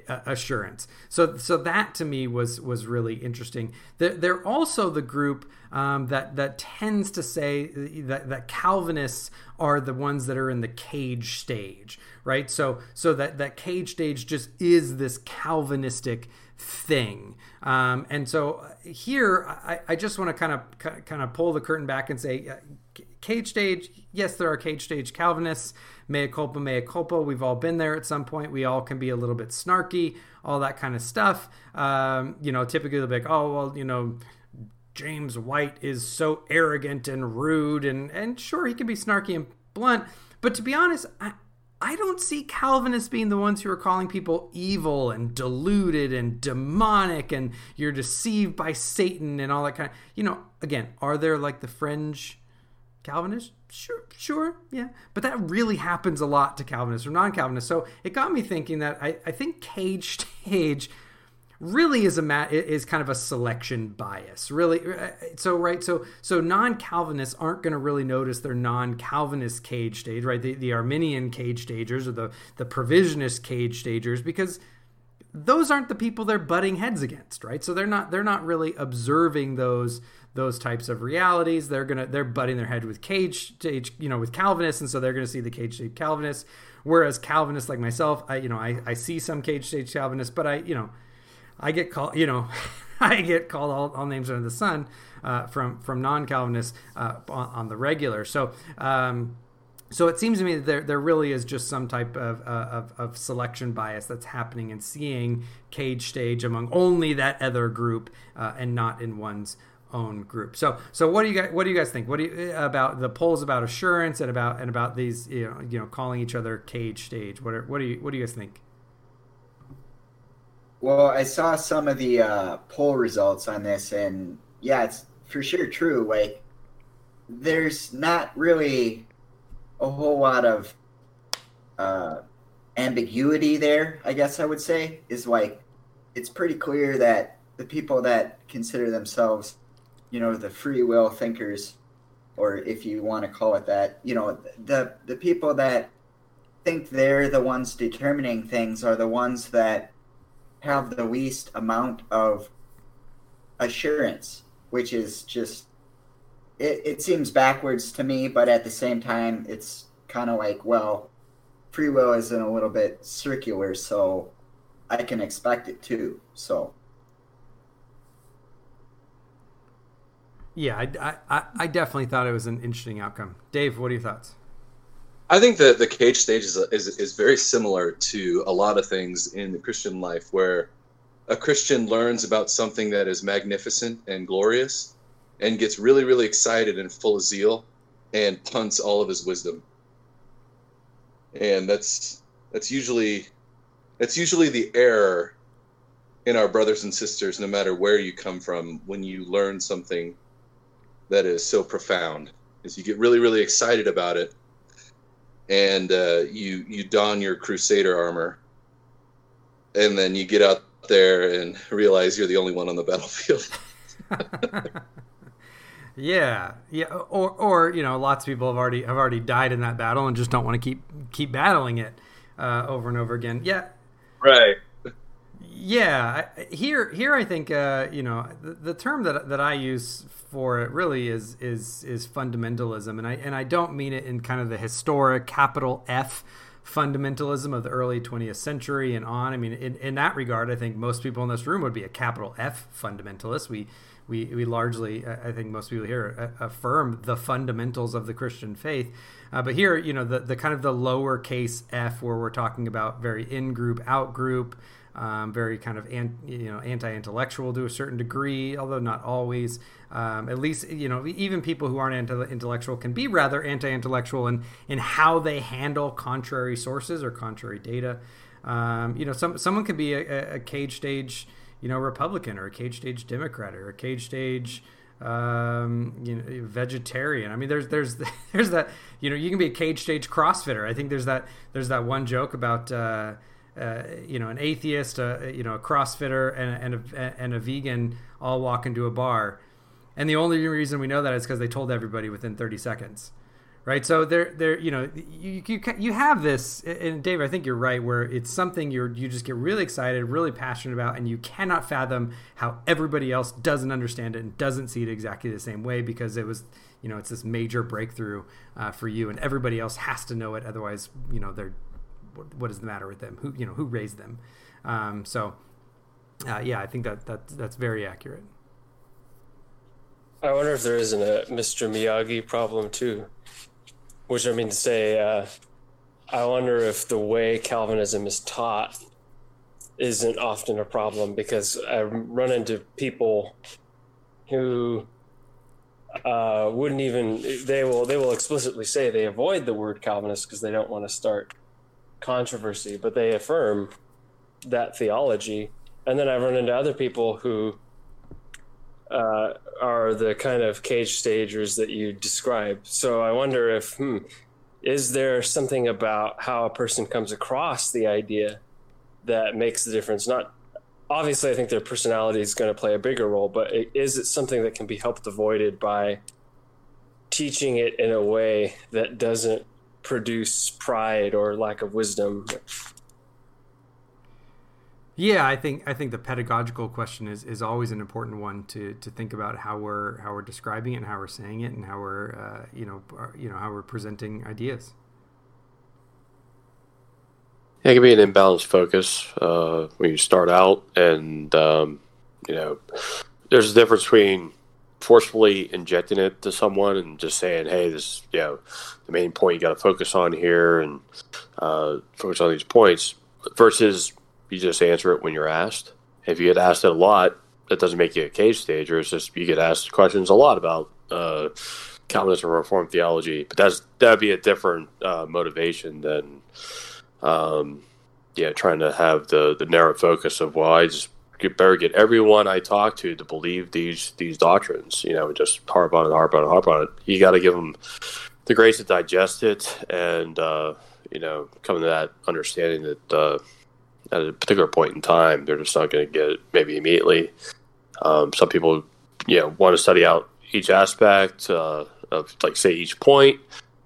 uh, assurance. So, so that to me was was really interesting. They're, they're also the group um, that that tends to say that, that Calvinists are the ones that are in the cage stage, right? So, so that that cage stage just is this Calvinistic thing. Um, and so uh, here, I, I just want to kind of kind of pull the curtain back and say, uh, cage stage. Yes, there are cage stage Calvinists. Mea culpa, mea culpa. We've all been there at some point. We all can be a little bit snarky, all that kind of stuff. Um, you know, typically they'll be like, oh well, you know. James White is so arrogant and rude, and and sure he can be snarky and blunt, but to be honest, I, I don't see Calvinists being the ones who are calling people evil and deluded and demonic and you're deceived by Satan and all that kind of. You know, again, are there like the fringe Calvinists? Sure, sure, yeah. But that really happens a lot to Calvinists or non Calvinists. So it got me thinking that I, I think Cage *laughs* Stage really is a mat is kind of a selection bias. Really uh, so right so so non-calvinists aren't going to really notice their non-calvinist cage stage right? The, the arminian cage stagers or the the provisionist cage stagers because those aren't the people they're butting heads against right? So they're not they're not really observing those those types of realities. They're gonna they're butting their head with cage stage you know with calvinists and so they're gonna see the cage stage calvinists. Whereas calvinists like myself i you know i, I see some cage stage calvinists but i you know I get called, you know, *laughs* I get called all, all names under the sun uh, from from non Calvinists uh, on, on, the regular. So. Um, so it seems to me that there, there really is just some type of, uh, of, of, selection bias that's happening and seeing cage stage among only that other group uh, and not in one's own group. So so what do you guys what do you guys think? What do you about the polls about assurance and about and about these you know you know calling each other cage stage? What are, what do you what do you guys think? Well, I saw some of the uh, poll results on this, and yeah, it's for sure true. Like, there's not really a whole lot of uh, ambiguity there. I guess I would say is like it's pretty clear that the people that consider themselves, you know, the free will thinkers, or if you want to call it that, you know, the the people that think they're the ones determining things are the ones that have the least amount of assurance, which is just it, it seems backwards to me, but at the same time it's kind of like, well, free will isn't a little bit circular, so I can expect it too. So Yeah, I, I, I definitely thought it was an interesting outcome. Dave, what are your thoughts? I think that the cage stage is, is is very similar to a lot of things in the Christian life, where a Christian learns about something that is magnificent and glorious, and gets really really excited and full of zeal, and punts all of his wisdom. And that's that's usually that's usually the error in our brothers and sisters, no matter where you come from, when you learn something that is so profound, is you get really really excited about it and uh, you you don your crusader armor, and then you get out there and *laughs* realize you're the only one on the battlefield. *laughs* yeah, yeah, or or you know, lots of people have already have already died in that battle and just don't want to keep keep battling it uh, over and over again. Yeah, right. Yeah, here here I think uh, you know the, the term that that I use for it really is is is fundamentalism, and I and I don't mean it in kind of the historic capital F fundamentalism of the early 20th century and on. I mean, in, in that regard, I think most people in this room would be a capital F fundamentalist. We we, we largely, I think most people here affirm the fundamentals of the Christian faith. Uh, but here, you know, the, the kind of the lowercase f where we're talking about very in group, out group, um, very kind of an, you know anti-intellectual to a certain degree, although not always. Um, at least you know even people who aren't anti-intellectual can be rather anti-intellectual in in how they handle contrary sources or contrary data. Um, you know, some someone could be a, a, cage stage you know Republican or a cage stage Democrat or a cage stage um, you know, vegetarian. I mean, there's there's *laughs* there's that you know you can be a cage stage CrossFitter. I think there's that there's that one joke about. Uh, uh, you know an atheist, a, you know a CrossFitter, and, and a, and a vegan all walk into a bar, and the only reason we know that is because they told everybody within 30 seconds right? So there, there, you know, you, you you have this, and Dave, I think you're right, where it's something you're you just get really excited, really passionate about, and you cannot fathom how everybody else doesn't understand it and doesn't see it exactly the same way because it was, you know, it's this major breakthrough uh, for you, and everybody else has to know it, otherwise, you know, they're what is the matter with them? Who you know who raised them? Um, so, uh, yeah, I think that that that's very accurate. I wonder if there isn't a Mr. Miyagi problem too. Which I mean to say, uh, I wonder if the way Calvinism is taught isn't often a problem because I run into people who uh, wouldn't even they will they will explicitly say they avoid the word Calvinist because they don't want to start controversy, but they affirm that theology. And then I've run into other people who uh, are the kind of cage stagers that you describe. So I wonder if, hmm, is there something about how a person comes across the idea that makes the difference? Not obviously, I think their personality is going to play a bigger role, but is it something that can be helped avoided by teaching it in a way that doesn't produce pride or lack of wisdom? Yeah, I think I think the pedagogical question is, is always an important one to, to think about how we're how we're describing it and how we're saying it and how we're uh, you know you know how we're presenting ideas. Yeah, it can be an imbalanced focus uh, when you start out, and um, you know, there's a difference between forcefully injecting it to someone and just saying, "Hey, this, you know, the main point you got to focus on here and uh, focus on these points," versus you just answer it when you're asked. If you get asked it a lot, that doesn't make you a cage stager. It's just you get asked questions a lot about uh, Calvinism or Reformed theology, but that's that'd be a different uh, motivation than, um, yeah, trying to have the the narrow focus of well, I just better get everyone I talk to to believe these these doctrines. You know, just harp on it, harp on it, harp on it. You got to give them the grace to digest it and uh, you know come to that understanding that uh, at a particular point in time, they're just not going to get it maybe immediately. Um, some people, you know, want to study out each aspect uh, of, like, say, each point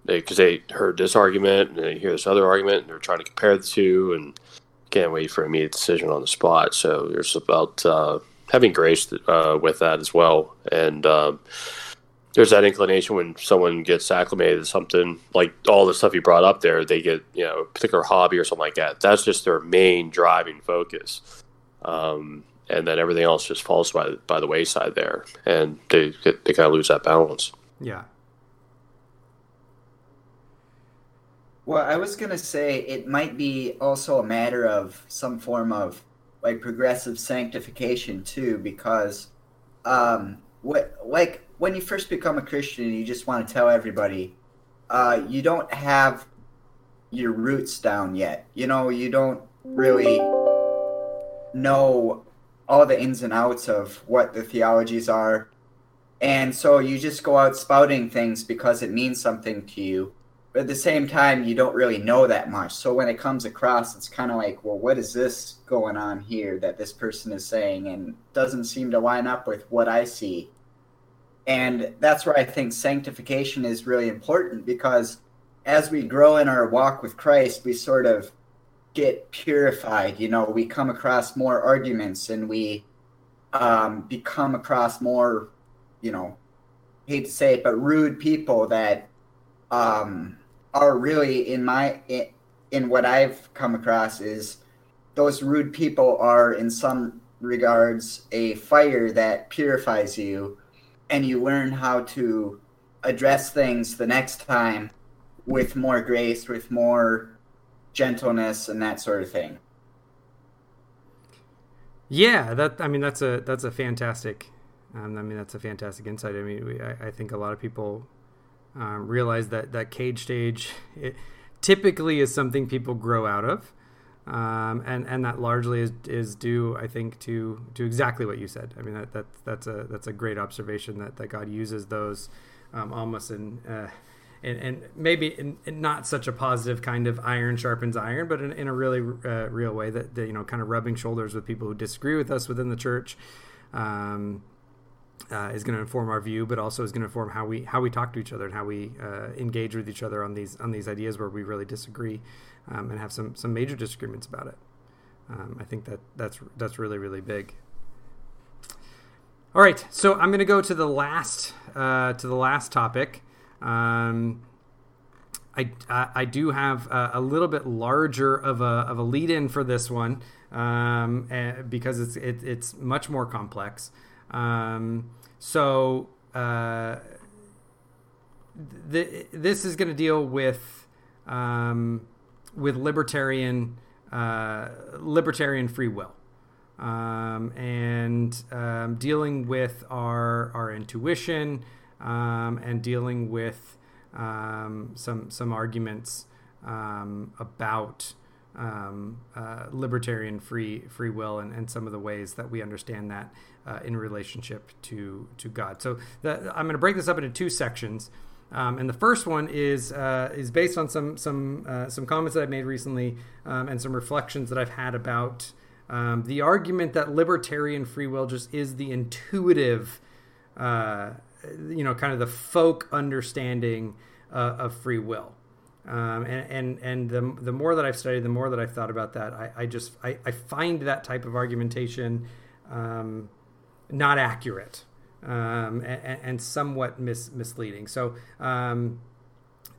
because they, they, heard this argument and they hear this other argument and they're trying to compare the two and can't wait for immediate decision on the spot. So there's about uh, having grace uh, with that as well. And, um, there's that inclination when someone gets acclimated to something like all the stuff you brought up there they get you know a particular hobby or something like that. That's just their main driving focus. Um, and then everything else just falls by, by the wayside there. And they they kind of lose that balance. Yeah well i was going to say it might be also a matter of some form of like progressive sanctification too because um what like when you first become a Christian you just want to tell everybody, uh, you don't have your roots down yet. You know, you don't really know all the ins and outs of what the theologies are. And so you just go out spouting things because it means something to you. But at the same time, you don't really know that much. So when it comes across, it's kind of like, well, what is this going on here that this person is saying and doesn't seem to line up with what I see? And that's where I think sanctification is really important because as we grow in our walk with Christ, we sort of get purified. You know, we come across more arguments and we um, become across more, you know, hate to say it, but rude people that um, are really in my in, what I've come across is those rude people are in some regards a fire that purifies you and you learn how to address things the next time with more grace, with more gentleness, and that sort of thing. Yeah, that I mean that's a that's a fantastic. Um, I mean that's a fantastic insight. I mean we, I, I, think a lot of people um, realize that that cage stage it typically is something people grow out of um, and and that largely is, is due, I think, to to exactly what you said. I mean, that, that that's a that's a great observation that, that God uses those um, almost in uh, and, and maybe in, in not such a positive kind of iron sharpens iron, but in, in a really uh, real way that, that, you know, kind of rubbing shoulders with people who disagree with us within the church. Um, uh, is going to inform our view, but also is going to inform how we how we talk to each other and how we uh, engage with each other on these on these ideas where we really disagree um, and have some some major disagreements about it. Um, I think that that's that's really really big. All right, so I'm going to go to the last uh, to the last topic. Um, I, I, do have a, a, little bit larger of a, of a lead in for this one um, because it's it, it's much more complex. Um, so uh, th- this is going to deal with um, with libertarian uh, libertarian free will. Um, and um, dealing with our our intuition um, and dealing with um, some some arguments um, about um, uh, libertarian free free will and, and some of the ways that we understand that uh, in relationship to to God. So the, I'm going to break this up into two sections. Um, and the first one is uh, is based on some some uh, some comments that I've made recently um, and some reflections that I've had about um, the argument that libertarian free will just is the intuitive, uh, you know, kind of the folk understanding uh, of free will. Um, and and, and the, the more that I've studied, the more that I've thought about that, I, I just I, I find that type of argumentation um, not accurate um, and, and, somewhat mis- misleading. So, um,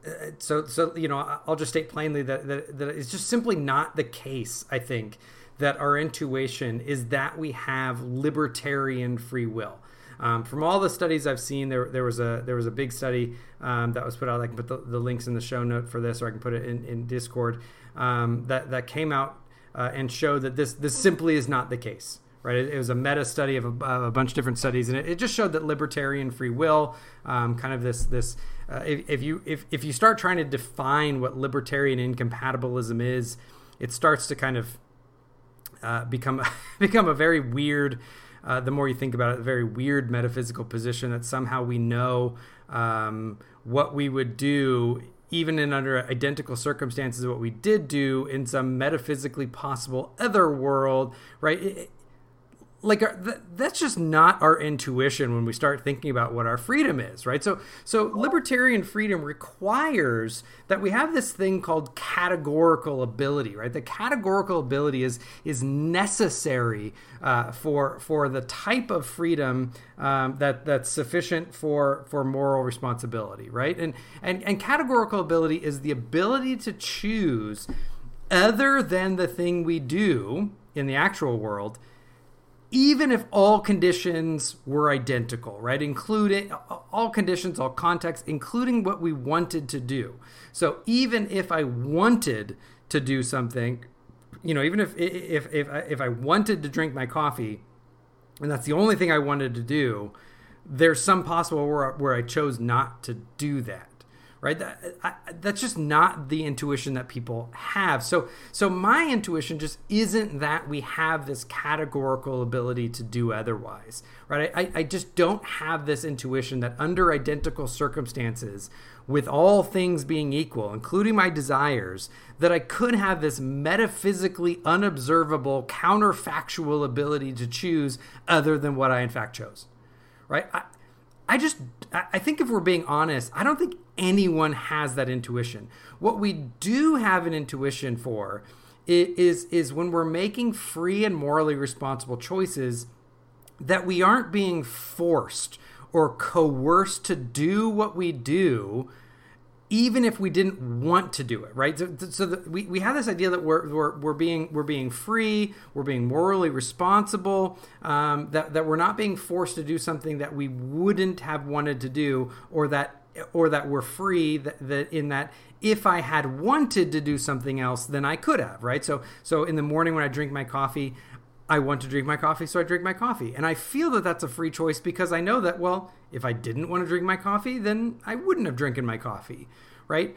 uh, so, so you know, I'll just state plainly that, that that it's just simply not the case. I think that our intuition is that we have libertarian free will. Um, from all the studies I've seen, there, there was a there was a big study um, that was put out. I can put the, the, links in the show note for this, or I can put it in, in Discord. Um, that that came out uh, and showed that this this simply is not the case right? It, it, was a meta study of a, of a, bunch of different studies, and it, it just showed that libertarian free will, um, kind of this this, uh, if, if, you if, if you start trying to define what libertarian incompatibilism is, it starts to kind of uh, become *laughs* become a very weird. Uh, the more you think about it, a very weird metaphysical position that somehow we know um, what we would do even in under identical circumstances what we did do in some metaphysically possible other world right it, like our, th- that's just not our intuition when we start thinking about what our freedom is right? So so libertarian freedom requires that we have this thing called categorical ability right? The categorical ability is is necessary uh, for for the type of freedom um, that that's sufficient for for moral responsibility right? And and and categorical ability is the ability to choose other than the thing we do in the actual world even if all conditions were identical, right? Including all conditions, all contexts, including what we wanted to do. So even if I wanted to do something, you know, even if if if if I wanted to drink my coffee, and that's the only thing I wanted to do, there's some possible where where I chose not to do that right? That, I, that's just not the intuition that people have. So so my intuition just isn't that we have this categorical ability to do otherwise right? I, I just don't have this intuition that under identical circumstances with all things being equal including my desires that i could have this metaphysically unobservable counterfactual ability to choose other than what i in fact chose right? I, I just I think if we're being honest, I don't think anyone has that intuition. What we do have an intuition for is is when we're making free and morally responsible choices that we aren't being forced or coerced to do what we do even if we didn't want to do it, right? So, so the, we, we have this idea that we're, we're, we're being we're being free, we're being morally responsible, um, that that we're not being forced to do something that we wouldn't have wanted to do, or that or that we're free that, that in that if I had wanted to do something else, then I could have, right? So so in the morning when I drink my coffee, I want to drink my coffee, so I drink my coffee. And I feel that that's a free choice because I know that, well, if I didn't want to drink my coffee, then I wouldn't have drinking my coffee, right?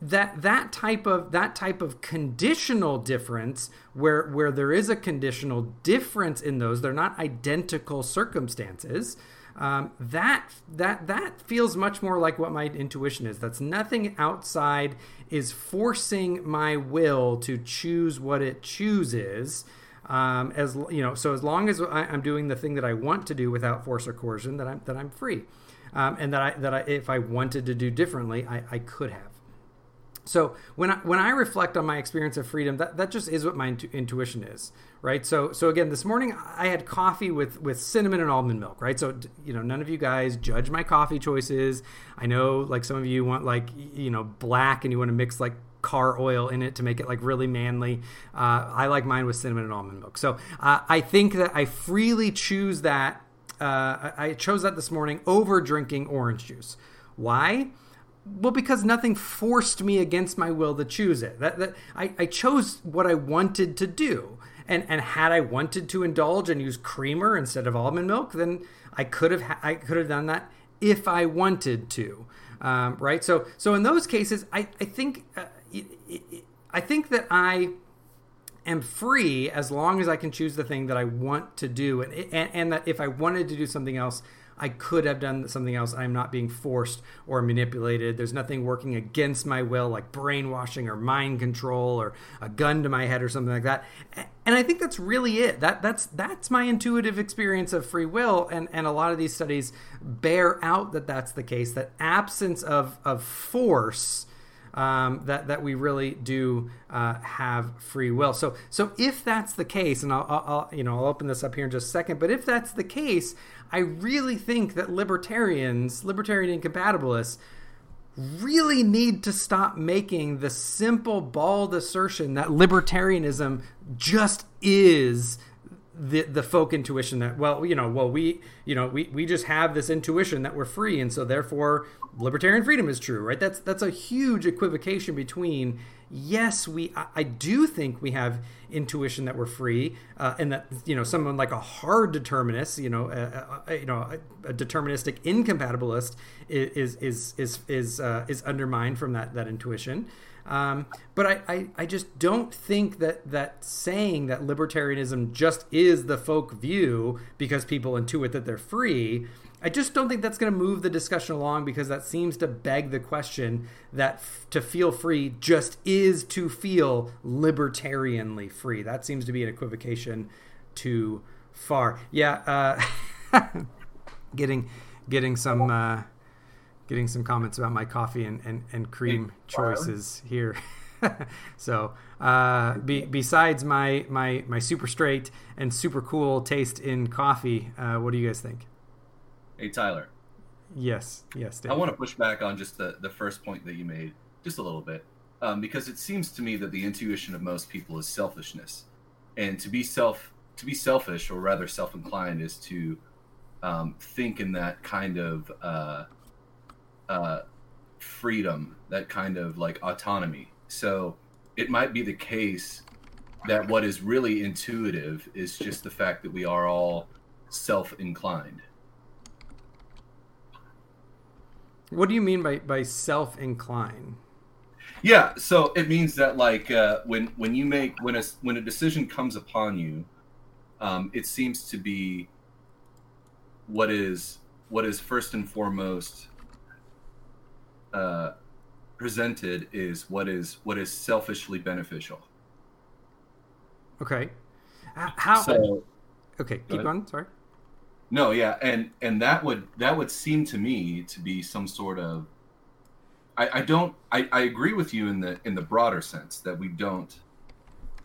That that type of that type of conditional difference where where there is a conditional difference in those, they're not identical circumstances. Um, that that that feels much more like what my intuition is. That's nothing outside is forcing my will to choose what it chooses. Um, as you know, so as long as I, am doing the thing that I want to do without force or coercion, that I'm that I'm free, um, and that I that I, if I wanted to do differently, I, I could have. So when I, when I reflect on my experience of freedom, that, that just is what my intu- intuition is, right? So so again, this morning I had coffee with with cinnamon and almond milk, right? So you know, none of you guys judge my coffee choices. I know like some of you want like you know black and you want to mix like car oil in it to make it like really manly. Uh, I like mine with cinnamon and almond milk. So uh, I think that I freely choose that. Uh, I chose that this morning over drinking orange juice. Why? Well, because nothing forced me against my will to choose it. That, that I, I chose what I wanted to do. And, and had I wanted to indulge and use creamer instead of almond milk, then I could have ha- I could have done that if I wanted to, um, right? So so in those cases, I I think uh, I think that I am free as long as I can choose the thing that I want to do, and, and, and that if I wanted to do something else, I could have done something else. I'm not being forced or manipulated. There's nothing working against my will, like brainwashing or mind control or a gun to my head or something like that. And I think that's really it. That that's that's my intuitive experience of free will, and and a lot of these studies bear out that that's the case. That absence of of force um, that that we really do uh, have free will. So so if that's the case, and I'll, I'll, you know I'll open this up here in just a second, but if that's the case, I really think that libertarians, libertarian incompatibilists, really need to stop making the simple bald assertion that libertarianism just is the the folk intuition that well you know well we you know we we just have this intuition that we're free and so therefore libertarian freedom is true right? That's that's a huge equivocation between yes we I, I do think we have intuition that we're free uh, and that you know someone like a hard determinist you know a, a you know a, a, deterministic incompatibilist is is is is uh, is undermined from that that intuition um, but I, I, I, just don't think that that saying that libertarianism just is the folk view because people intuit that they're free. I just don't think that's going to move the discussion along because that seems to beg the question that f- to feel free just is to feel libertarianly free. That seems to be an equivocation too far. Yeah, uh, *laughs* getting getting some. Uh, getting some comments about my coffee and, and, and cream choices here. *laughs* so, uh, be, besides my, my, my super straight and super cool taste in coffee, uh, what do you guys think? Hey, Tyler. Yes, yes. Dave. I want to push back on just the, the first point that you made, just a little bit, um, because it seems to me that the intuition of most people is selfishness, and to be self to be selfish, or rather self-inclined, is to um, think in that kind of uh, uh, freedom, that kind of like autonomy. So it might be the case that what is really intuitive is just the fact that we are all self inclined. What do you mean by, by self incline? Yeah, so it means that like uh, when when you make when a when a decision comes upon you, um, it seems to be what is what is first and foremost uh, presented is what is what is selfishly beneficial. Okay. How? So, okay, keep on. Sorry. No, yeah, and and that would that would seem to me to be some sort of. I, I don't. I, I agree with you in the in the broader sense that we don't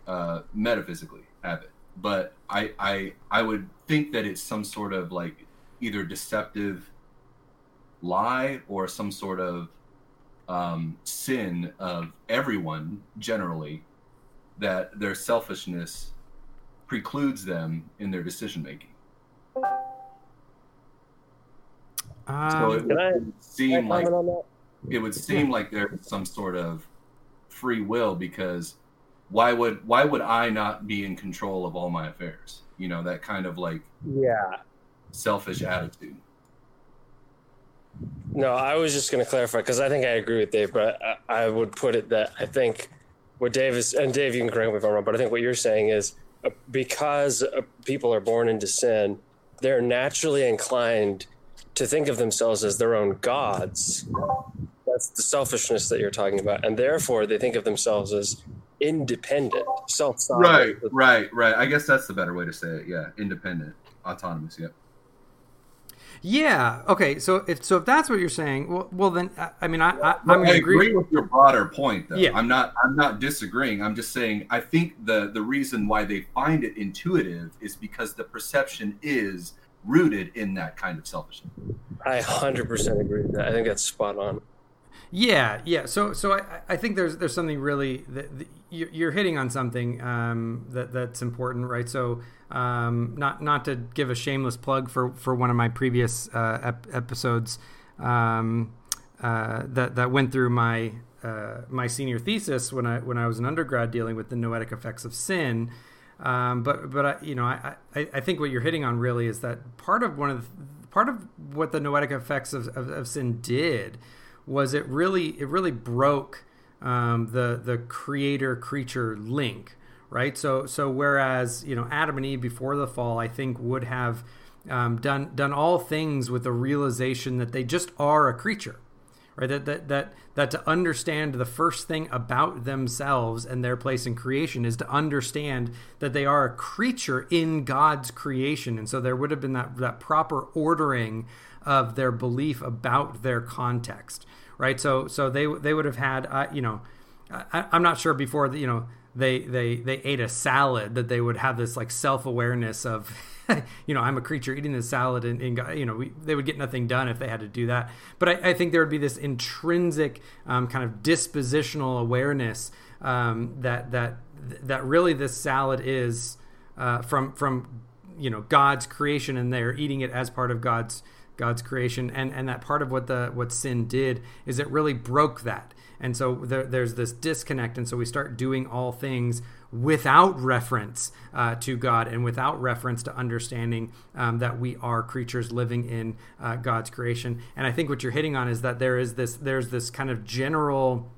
uh, metaphysically have it, but I I I would think that it's some sort of like either deceptive lie or some sort of um, sin of everyone generally that their selfishness precludes them in their decision making. Um, so it would I, seem like it would seem like there's some sort of free will because why would why would I not be in control of all my affairs? You know that kind of like yeah selfish attitude. No, I was just going to clarify because I think I agree with Dave, but I, I, would put it that I think what Dave is, and Dave, you can correct me if I'm wrong, but I think what you're saying is uh, because uh, people are born into sin, they're naturally inclined to think of themselves as their own gods. That's the selfishness that you're talking about, and therefore they think of themselves as independent, self Right, right, right. I guess that's the better way to say it. Yeah, independent, autonomous. Yeah. Yeah. Okay. So if so, if that's what you're saying, well, well then I, I mean, I, I I'm I agree. agree. with your broader point, though. Yeah. I'm not. I'm not disagreeing. I'm just saying. I think the the reason why they find it intuitive is because the perception is rooted in that kind of selfishness. I 100% agree with that. I think that's spot on. Yeah, yeah. So, so I, I think there's there's something really that, that you- you're hitting on something um, that that's important, right? So, um, not not to give a shameless plug for for one of my previous uh, ep- episodes um, uh, that that went through my uh, my senior thesis when I when I was an undergrad dealing with the noetic effects of sin. Um, but but I, you know I, I I think what you're hitting on really is that part of one of the, part of what the noetic effects of, of, of sin did was it really it really broke um, the the creator creature link right? So so whereas you know Adam and Eve before the fall I think would have um, done done all things with the realization that they just are a creature right? That, that that that to understand the first thing about themselves and their place in creation is to understand that they are a creature in God's creation. And so there would have been that that proper ordering of their belief about their context right? So so they they would have had uh, you know I, I'm not sure before that you know they they they ate a salad that they would have this like self awareness of *laughs* you know I'm a creature eating this salad and, and you know we, they would get nothing done if they had to do that. But I, I think there would be this intrinsic um, kind of dispositional awareness um, that that that really this salad is uh, from from you know God's creation and they're eating it as part of God's God's creation. And and that part of what the what sin did is it really broke that. And so there, there's this disconnect. And so we start doing all things without reference uh, to God and without reference to understanding um, that we are creatures living in uh, God's creation. And I think what you're hitting on is that there is this there's this kind of general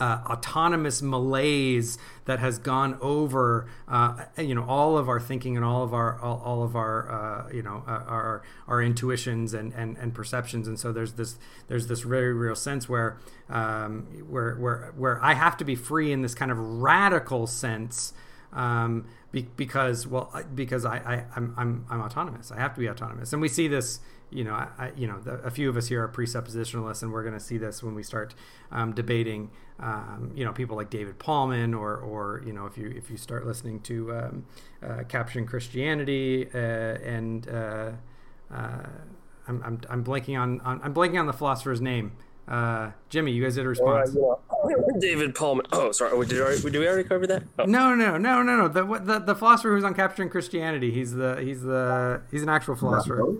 uh, autonomous malaise that has gone over uh, you know all of our thinking and all of our all, all of our uh, you know uh, our our intuitions and, and and perceptions. And so there's this there's this very real sense where um, where where where I have to be free in this kind of radical sense um, be, because well because I, I I'm, I'm I'm autonomous. I have to be autonomous. And we see this you know I, I you know the, a few of us here are presuppositionalists and we're going to see this when we start um, debating um, you know people like David Paulman or or you know if you if you start listening to um, uh, capturing Christianity uh, and uh, uh, I'm, I'm, I'm blanking on, on I'm blanking on the philosopher's name uh, Jimmy you guys did a Or, uh, response you know, *laughs* David Pullman. Oh, sorry. Did, we already, did we already cover that? Oh. No, no, no, no, no. The, the the philosopher who's on capturing Christianity. He's the he's the he's an actual philosopher.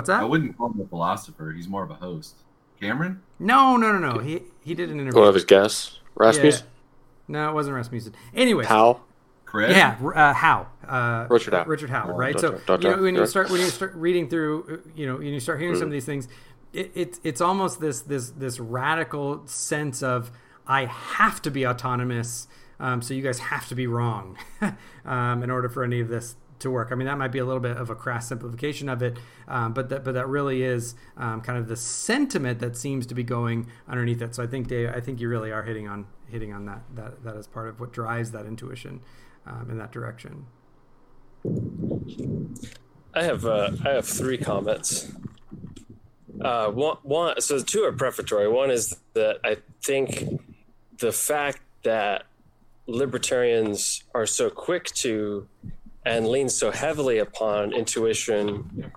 Host? that? I wouldn't call him a philosopher. He's more of a host. Cameron? No, no, no, no. He he did an interview. One of his guests, Rasmus, Yeah. No, it wasn't Rasmussen. Anyways, How? Chris? yeah, uh, Howe. Uh, Richard Howe. Richard Howe, Oh, right? Dr. So Dr. you know when you start when you start reading through, uh, you know, when you start hearing some Mm. of these things, it, it's it's almost this this this radical sense of I have to be autonomous, um, so you guys have to be wrong, *laughs* um, in order for any of this to work. I mean, that might be a little bit of a crass simplification of it, um, but that but that really is um, kind of the sentiment that seems to be going underneath it. So I think Dave, I think you really are hitting on hitting on that that that is part of what drives that intuition um, in that direction. I have uh, I have three comments. Uh, one, one, so two are prefatory. One is that I think the fact that libertarians are so quick to and lean so heavily upon intuition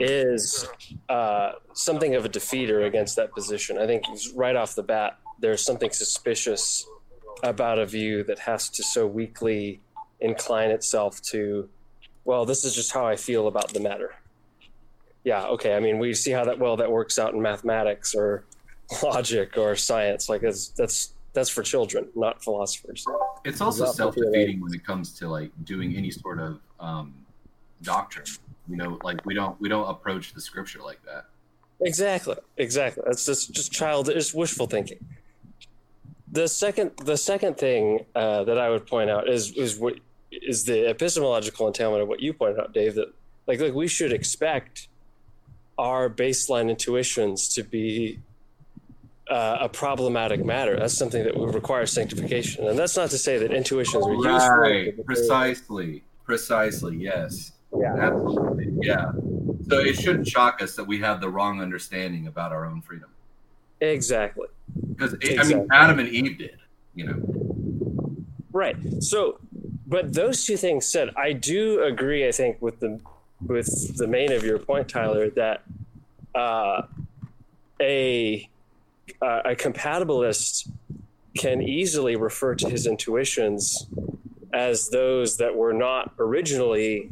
is uh, something of a defeater against that position. I think right off the bat, there's something suspicious about a view that has to so weakly incline itself to well, this is just how I feel about the matter. Yeah, okay. I mean, we see how that well that works out in mathematics or *laughs* logic or science. Like that's that's that's for children, not philosophers. It's also self defeating when it comes to like doing any sort of um, doctrine. You know, like we don't we don't approach the scripture like that. Exactly, exactly. That's just just child, it's wishful thinking. The second the second thing uh, that I would point out is is what is the epistemological entailment of what you pointed out, Dave. That like like we should expect our baseline intuitions to be uh, a problematic matter. That's something that would require sanctification, and that's not to say that intuitions are useful. Right, precisely, precisely. Yes, Yeah. absolutely. Yeah. So it shouldn't shock us that we have the wrong understanding about our own freedom, Exactly. because I mean, Adam and Eve did. You know. Right. So, but those two things said, I do agree. I think with the with the main of your point, Tyler, that uh, a uh, a compatibilist can easily refer to his intuitions as those that were not originally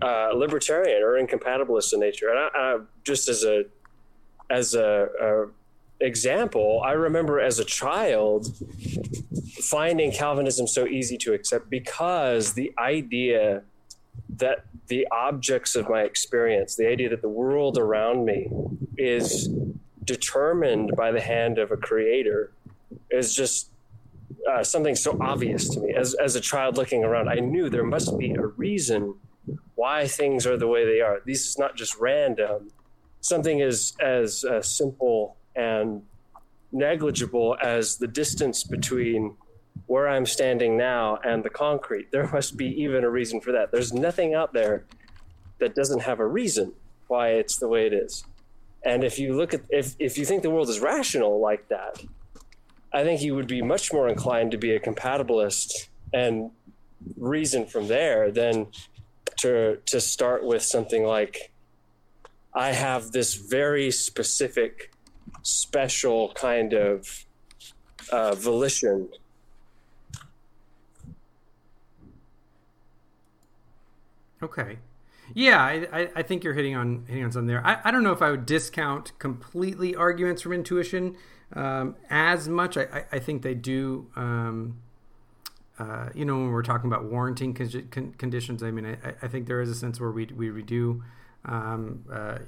uh, libertarian or incompatibilist in nature. And I, I, just as a as a, a example, I remember as a child finding Calvinism so easy to accept because the idea that the objects of my experience, the idea that the world around me is determined by the hand of a creator, is just uh, something so obvious to me. As, as a child looking around, I knew there must be a reason why things are the way they are. This is not just random. Something as as uh, simple and negligible as the distance between where I'm standing now and the concrete. There must be even a reason for that. There's nothing out there that doesn't have a reason why it's the way it is. And if you look at if if you think the world is rational like that, I think you would be much more inclined to be a compatibilist and reason from there than to to start with something like I have this very specific special kind of uh, volition Okay. Yeah, I, I, think you're hitting on hitting on something there. I, I don't know if I would discount completely arguments from intuition um, as much. I, I, I think they do. Um, uh, you know, when we're talking about warranting con- con- conditions, I mean, I, I think there is a sense where we we, we do, um, uh,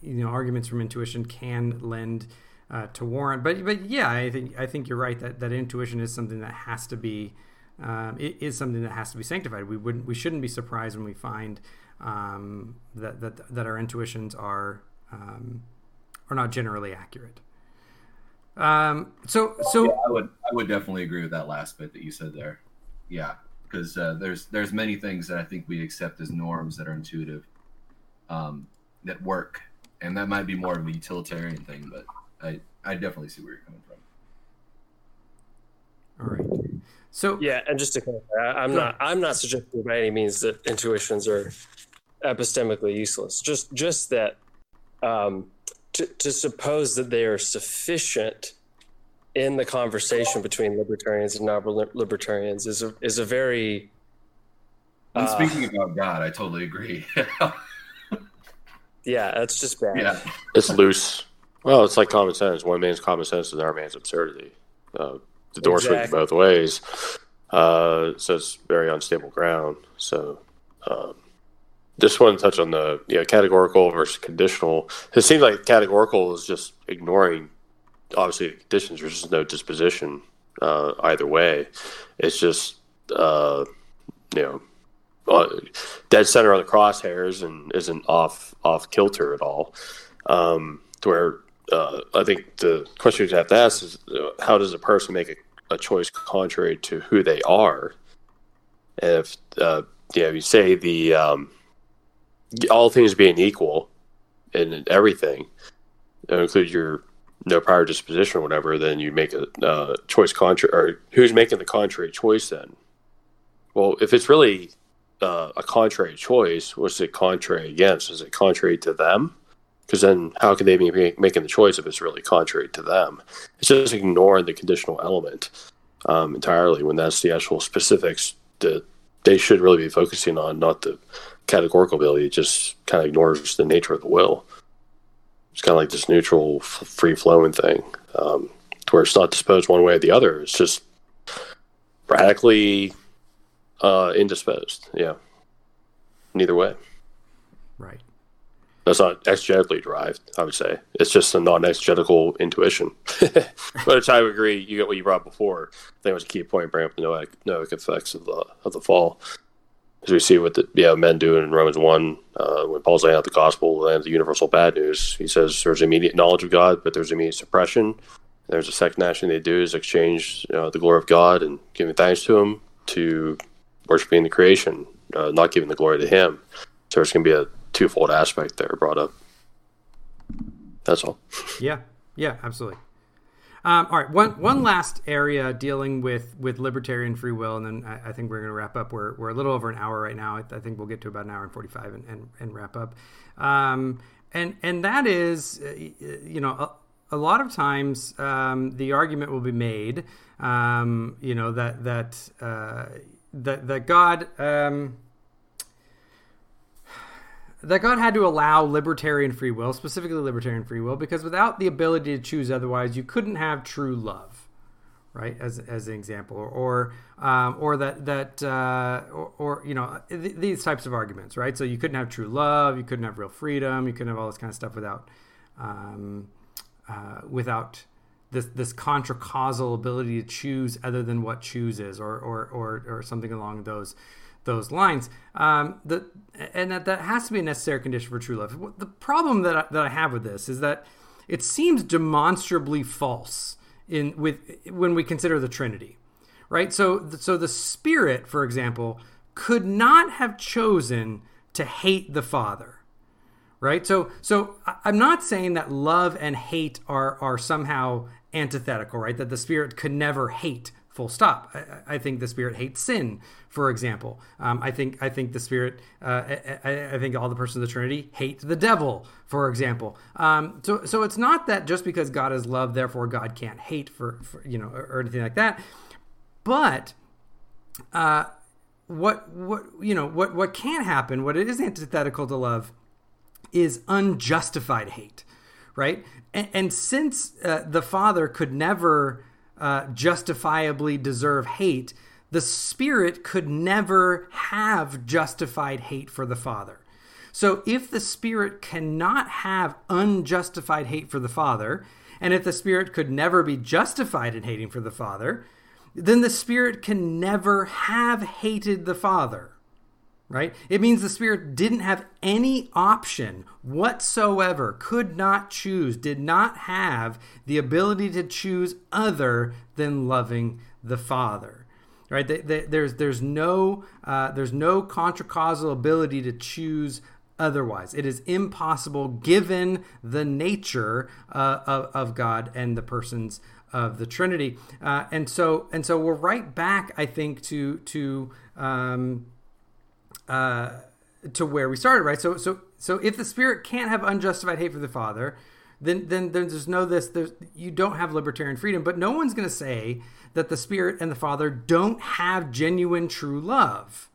you know, arguments from intuition can lend uh, to warrant. But but yeah, I think I think you're right that that intuition is something that has to be um, it is something that has to be sanctified. We wouldn't we shouldn't be surprised when we find um, that that that our intuitions are um, are not generally accurate. Um, so so Yeah, I would I would definitely agree with that last bit that you said there. Yeah, because uh, there's there's many things that I think we accept as norms that are intuitive, um, that work, and that might be more of a utilitarian thing. But I I definitely see where you're coming from. all right. So Yeah, and just to clarify, I- I'm Go not I'm not suggesting by any means that intuitions are epistemically useless. Just just that um, to to suppose that they are sufficient in the conversation between libertarians and non-libertarians is a is a very And Uh, speaking about God, I totally agree. *laughs* yeah that's just bad. yeah, It's loose. Well, it's like common sense. One man's common sense is another man's absurdity. Uh, the door swings both ways. Uh, so it's very unstable ground. So um, just want to touch on the you know, categorical versus conditional. It seems like categorical is just ignoring obviously the conditions. There's just no disposition uh, either way. It's just uh, you know uh, dead center on the crosshairs and isn't off off kilter at all. Um, to where uh, I think the question you have to ask is uh, how does a person make a, a choice contrary to who they are? And if uh, you know, you say the um, all things being equal and everything, include your no prior disposition or whatever, then you make a uh, choice contrary. Or who's making the contrary choice then? Well, if it's really uh, a contrary choice, what's it contrary against? Is it contrary to them? Because then, how can they be making the choice if it's really contrary to them? It's just ignoring the conditional element um, entirely when that's the actual specifics that they should really be focusing on, not the categorical ability. It just kind of ignores the nature of the will. It's kind of like this neutral, f- free flowing thing, um, to where it's not disposed one way or the other. It's just radically uh, indisposed. Yeah. Neither way. right. That's not exegetically derived, I would say. It's just a non exegetical intuition. *laughs* but which I would agree, you get what you brought before. I think it was a key point, bring up the noetic effects of the, of the fall. As we see what the yeah men do in Romans one uh, when Paul's laying out the gospel and the universal bad news. He says there's immediate knowledge of God, but there's immediate suppression. There's a second action they do is exchange know, the glory of God and giving thanks to Him to worshiping the creation, uh, not giving the glory to Him. So there's going to be a twofold aspect there brought up. That's all. Yeah, yeah, absolutely. Um, all right, one one last area dealing with with libertarian free will, and then I, I think we're going to wrap up. We're, we're a little over an hour right now. I, I think we'll get to about an hour and forty five and, and, and wrap up. Um, and and that is, uh, you know, a, a lot of times um, the argument will be made, um, you know, that that uh, that that God. That God had to allow libertarian free will, specifically libertarian free will, because without the ability to choose otherwise, you couldn't have true love, right? As, as an example, or um, or that that uh, or, or, you know th- these types of arguments, right? So you couldn't have true love, you couldn't have real freedom, you couldn't have all this kind of stuff without um, uh, without this this contra causal ability to choose other than what chooses, or or or, or something along those those lines. Um, the, and that, that has to be a necessary condition for true love. The problem that I, that I have with this is that it seems demonstrably false in with when we consider the Trinity, right? So so the Spirit, for example, could not have chosen to hate the Father, right? So so I'm not saying that love and hate are are somehow antithetical, right? That the Spirit could never hate full stop. I, I, think the spirit hates sin, for example. Um, I think I think the spirit. Uh, I, I, think all the persons of the Trinity hate the devil, for example. Um, so so it's not that just because God is love, therefore God can't hate for, for you know or, or, anything like that. But uh, what what you know what what can happen? What it is antithetical to love is unjustified hate, right? And, and since uh, the Father could never uh, justifiably deserve hate, the Spirit could never have justified hate for the Father. So if the Spirit cannot have unjustified hate for the Father, and if the Spirit could never be justified in hating for the Father, then the Spirit can never have hated the Father right? It means the Spirit didn't have any option whatsoever, could not choose, did not have the ability to choose other than loving the Father. Right? There's there's no uh, there's no contracausal ability to choose otherwise. It is impossible given the nature uh, of, of God and the persons of the Trinity. Uh, and so and so we're right back, I think, to to um, uh, to where we started, right? So, so, so if the Spirit can't have unjustified hate for the Father, then, then, then there's no this. There's you don't have libertarian freedom, but no one's going to say that the Spirit and the Father don't have genuine, true love,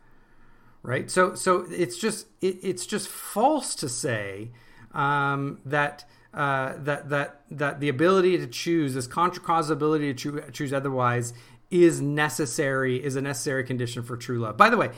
right? So, so it's just it, it's just false to say um, that. Uh, that that that the ability to choose this contra cause ability to choose, choose otherwise is necessary is a necessary condition for true love. By the way,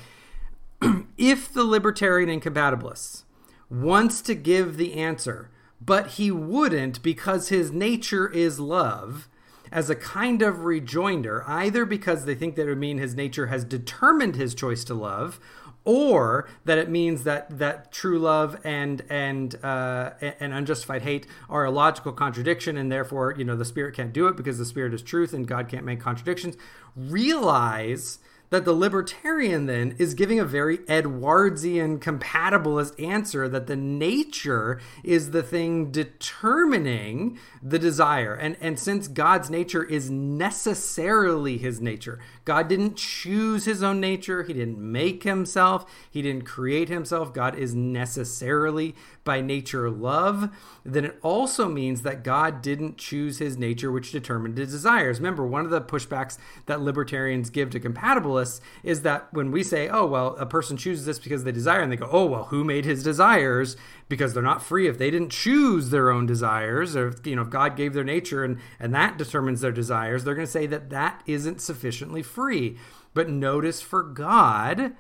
*clears throat* if the libertarian incompatibilist wants to give the answer, but he wouldn't because his nature is love, as a kind of rejoinder, either because they think that it would mean his nature has determined his choice to love, or that it means that that true love and and uh, and unjustified hate are a logical contradiction, and therefore you know the spirit can't do it because the spirit is truth and God can't make contradictions. Realize that the libertarian then is giving a very Edwardian compatibilist answer that the nature is the thing determining the desire. And, and since God's nature is necessarily his nature, God didn't choose his own nature, he didn't make himself, he didn't create himself. God is necessarily by nature love, then it also means that God didn't choose his nature, which determined his desires. Remember, one of the pushbacks that libertarians give to compatibilists is that when we say, oh, well, a person chooses this because they desire, and they go, oh, well, who made his desires? Because they're not free if they didn't choose their own desires, or, you know, if God gave their nature and, and that determines their desires, they're going to say that that isn't sufficiently free. But notice for God,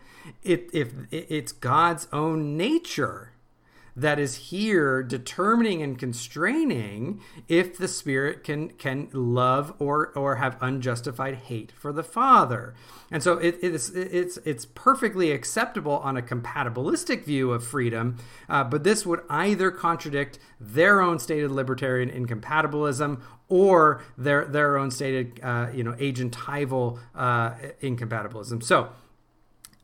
it, if it's God's own nature that is here determining and constraining if the spirit can can love or or have unjustified hate for the father. And so it, it's it's it's perfectly acceptable on a compatibilistic view of freedom uh, but this would either contradict their own stated libertarian incompatibilism or their their own stated uh, you know agentival uh, incompatibilism. So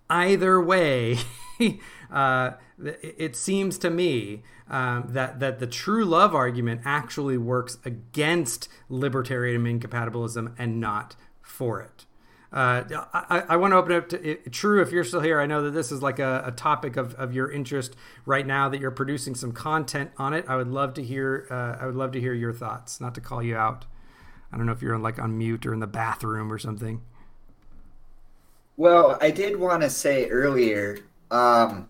either way *laughs* uh, it seems to me um, that that the true love argument actually works against libertarian incompatibilism and not for it. Uh, I, I want to open up to it, True. If you're still here, I know that this is like a, a, topic of, of your interest right now. That you're producing some content on it. I would love to hear. Uh, I would love to hear your thoughts. Not to call you out. I don't know if you're like on mute or in the bathroom or something. Well, I did want to say earlier um,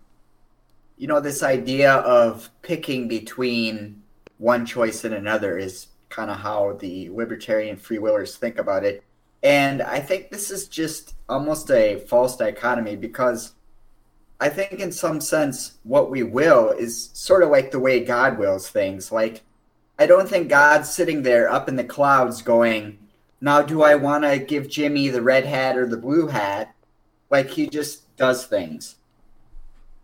you know, this idea of picking between one choice and another is kind of how the libertarian free willers think about it. And I think this is just almost a false dichotomy because I think, in some sense, what we will is sort of like the way God wills things. Like, I don't think God's sitting there up in the clouds going, Now, do I want to give Jimmy the red hat or the blue hat? Like, he just does things.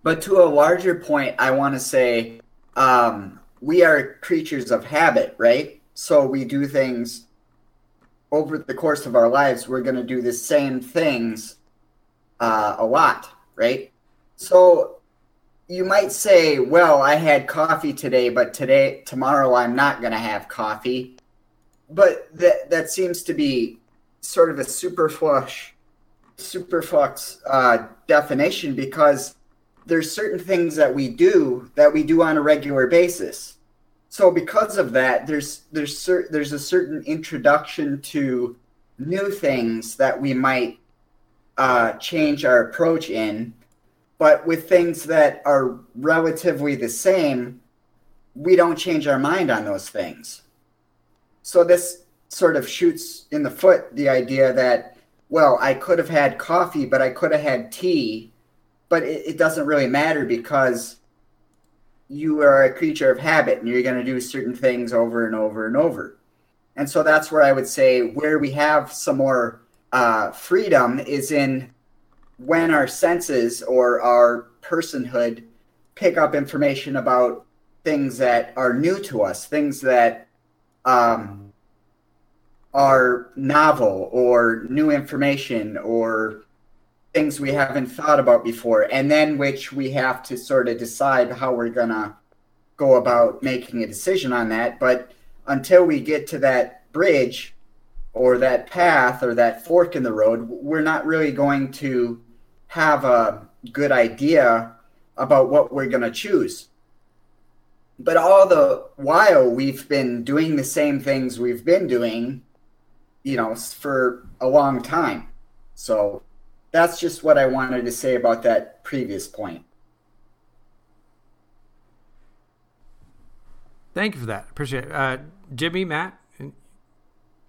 But to a larger point, I want to say um, we are creatures of habit, right? So we do things over the course of our lives. We're going to do the same things uh, a lot, right? So you might say, well, I had coffee today, but today, tomorrow, I'm not going to have coffee. But that, that seems to be sort of a superflush, superflux uh, definition because there's certain things that we do that we do on a regular basis. So because of that, there's there's cer- there's a certain introduction to new things that we might uh, change our approach in, but with things that are relatively the same, we don't change our mind on those things. So this sort of shoots in the foot the idea that well, I could have had coffee, but I could have had tea but it, it doesn't really matter because you are a creature of habit and you're going to do certain things over and over and over. And so that's where I would say where we have some more uh, freedom is in when our senses or our personhood pick up information about things that are new to us, things that um, are novel or new information or things we haven't thought about before, and then which we have to sort of decide how we're to go about making a decision on that. But until we get to that bridge or that path or that fork in the road, we're not really going to have a good idea about what we're going to choose. But all the while, we've been doing the same things we've been doing, you know, for a long time. So that's just what I wanted to say about that previous point. Thank you for that. Appreciate it. Uh, Jimmy, Matt,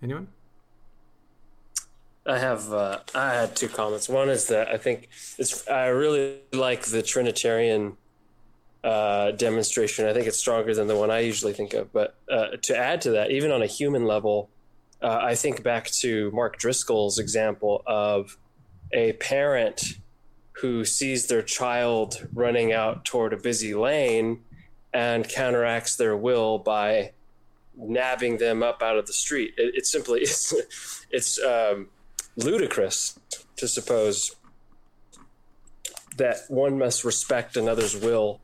anyone? I have uh, I had two comments. One is that I think it's I really like the Trinitarian uh, demonstration. I think it's stronger than the one I usually think of. But uh, to add to that, even on a human level, uh, I think back to Mark Driscoll's example of a parent who sees their child running out toward a busy lane and counteracts their will by nabbing them up out of the street. It, simply *laughs* it's it's um, ludicrous to suppose that one must respect another's will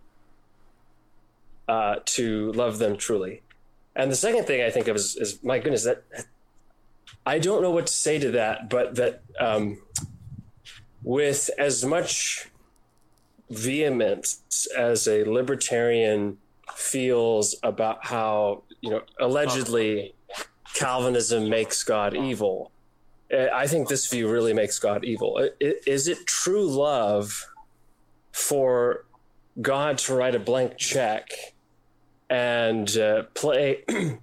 uh, to love them truly. And the second thing I think of is, is my goodness that I don't know what to say to that, but that um, with as much vehemence as a libertarian feels about how you know allegedly Calvinism makes God evil. I think this view really makes God evil. Is it true love for God to write a blank check and uh, play *clears throat*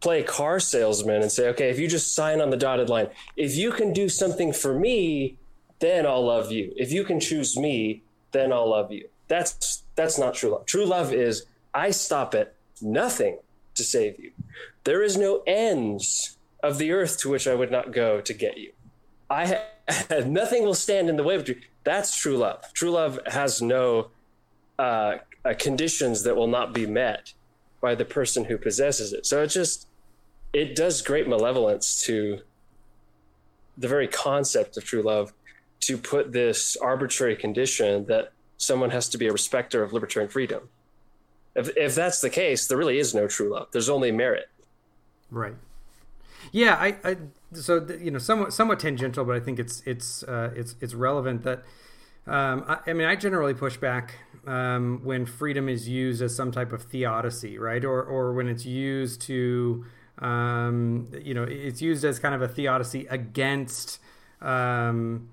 play car salesman and say, okay, if you just sign on the dotted line, if you can do something for me, then I'll love you. If you can choose me, then I'll love you. That's That's not true love. True love is I stop at nothing to save you. There is no ends of the earth to which I would not go to get you. I *laughs* nothing will stand in the way of you. That's true love. True love has no uh, uh, conditions that will not be met by the person who possesses it. So it just it does great malevolence to the very concept of true love to put this arbitrary condition that someone has to be a respecter of libertarian freedom. If, if that's the case, there really is no true love. There's only merit. Right. Yeah, I, I so you know somewhat somewhat tangential, but I think it's it's uh, it's it's relevant that um, I, I, mean I generally push back um, when freedom is used as some type of theodicy, right, or or when it's used to um, you know it's used as kind of a theodicy against um,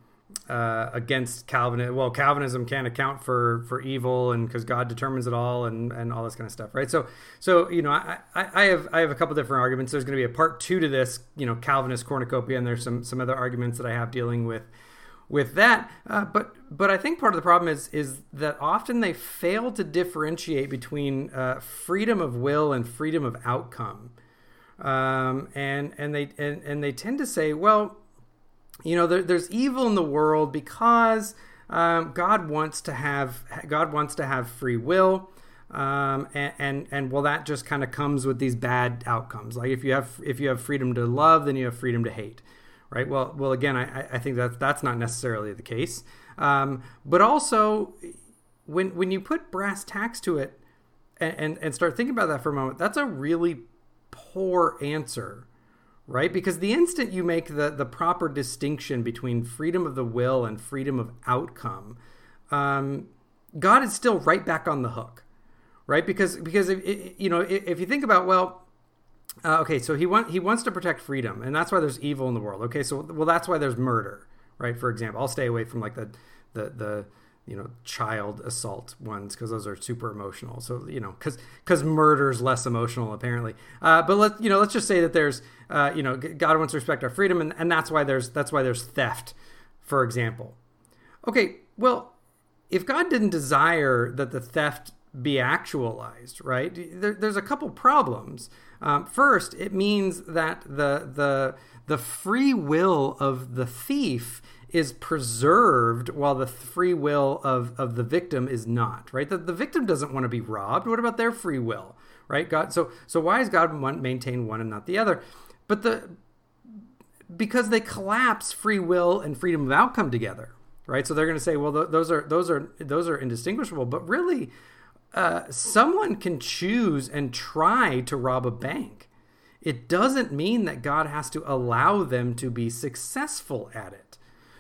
uh, against Calvinism. Well, Calvinism can't account for for evil, and because God determines it all, and and all this kind of stuff, right? So, so you know, I, I, I have I have a couple different arguments. There's going to be a part two to this, you know, Calvinist cornucopia, and there's some some other arguments that I have dealing with with that. Uh, but but I think part of the problem is is that often they fail to differentiate between uh, freedom of will and freedom of outcome, um, and and they and, and they tend to say, well you know, there, there's evil in the world because um, God wants to have God wants to have free will. Um, and, and, and well, that just kind of comes with these bad outcomes. Like if you have if you have freedom to love, then you have freedom to hate, right? Well, well, again, I, I think that that's not necessarily the case. Um, but also, when when you put brass tacks to it, and, and and start thinking about that for a moment, that's a really poor answer right? Because the instant you make the, the proper distinction between freedom of the will and freedom of outcome, um, God is still right back on the hook, right? Because because if, you know if you think about well. Uh, okay, so he want he wants to protect freedom, and that's why there's evil in the world. Okay, so well, that's why there's murder, right? For example, I'll stay away from like the the the you know child assault ones because those are super emotional. So you know because because murder is less emotional apparently. Uh, but let's you know let's just say that there's uh, you know god wants to respect our freedom and, and that's why there's that's why there's theft for example. Okay well if god didn't desire that the theft be actualized right there, there's a couple problems. Um, first it means that the the the free will of the thief is preserved while the free will of, of the victim is not right? The, the victim doesn't want to be robbed. What about their free will right? God so so why is god maintain one and not the other? But the because they collapse free will and freedom of outcome together right? So they're going to say well th- those are those are those are indistinguishable. But really uh, someone can choose and try to rob a bank. It doesn't mean that god has to allow them to be successful at it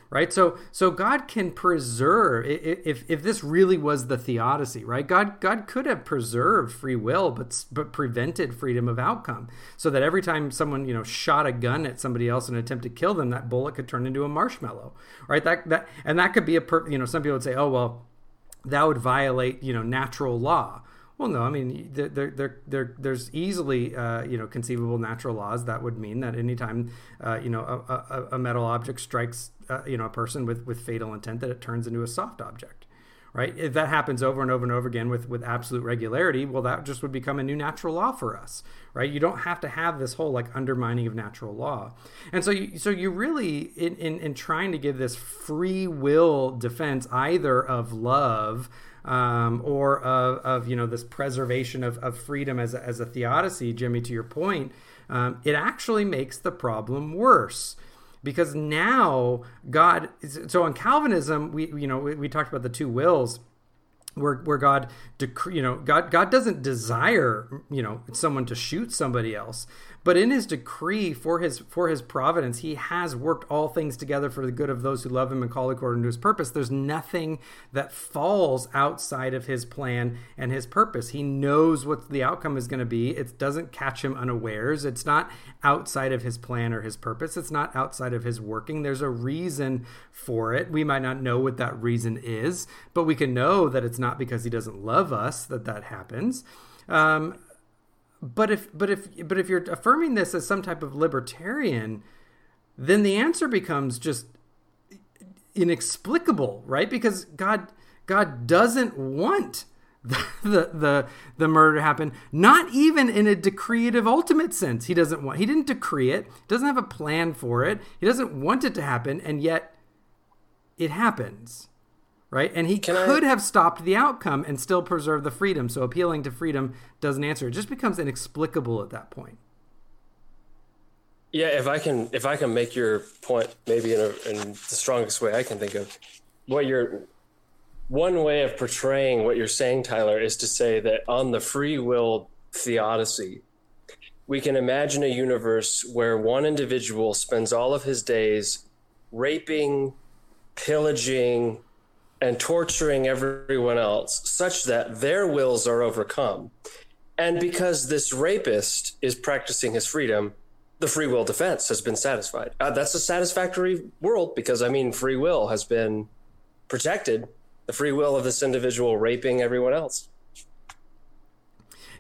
right? So so god can preserve if if this really was the theodicy right? God god could have preserved free will but but prevented freedom of outcome so that every time someone you know shot a gun at somebody else in an attempt to kill them that bullet could turn into a marshmallow right? That that and that could be a per, you know some people would say oh well that would violate you know natural law well, no, I mean, there, there, there, there's easily, uh, you know, conceivable natural laws that would mean that anytime, uh, you know, a, a, a, metal object strikes, uh, you know, a person with, with fatal intent, that it turns into a soft object, right? If that happens over and over and over again with, with absolute regularity, well, that just would become a new natural law for us, right? You don't have to have this whole like undermining of natural law, and so you, so you really in, in, in trying to give this free will defense either of love um, or of, of, you know this preservation of, of freedom as a, as a theodicy, Jimmy, to your point, um, it actually makes the problem worse because now God. So in Calvinism, we you know we, we talked about the two wills where where God you know, God God doesn't desire, you know, someone to shoot somebody else, but in his decree for his for his providence, he has worked all things together for the good of those who love him and call according to his purpose. There's nothing that falls outside of his plan and his purpose. He knows what the outcome is going to be. It doesn't catch him unawares. It's not outside of his plan or his purpose. It's not outside of his working. There's a reason for it. We might not know what that reason is, but we can know that it's not because he doesn't love us that that happens. Um, but if but if but if you're affirming this as some type of libertarian, then the answer becomes just inexplicable, right? Because God God doesn't want *laughs* the the the murder happen not even in a decretive ultimate sense. He doesn't want he didn't decree it doesn't have a plan for it. He doesn't want it to happen and yet it happens right? And he Can could I- have stopped the outcome and still preserved the freedom. So appealing to freedom doesn't answer. It just becomes inexplicable at that point. Yeah, if I can, if I can make your point, maybe in, a, in the strongest way I can think of, what you're, one way of portraying what you're saying, Tyler, is to say that on the free will theodicy, we can imagine a universe where one individual spends all of his days raping, pillaging, and torturing everyone else, such that their wills are overcome. And because this rapist is practicing his freedom, the free will defense has been satisfied. Uh, that's a satisfactory world because, I mean, free will has been protected. The free will of this individual raping everyone else.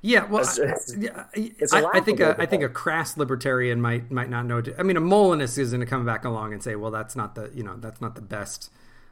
Yeah, well, I, I think a. I think a crass libertarian might might not know. To, I mean, a Molinist is going to come back along and say, "Well, that's not the you know that's not the best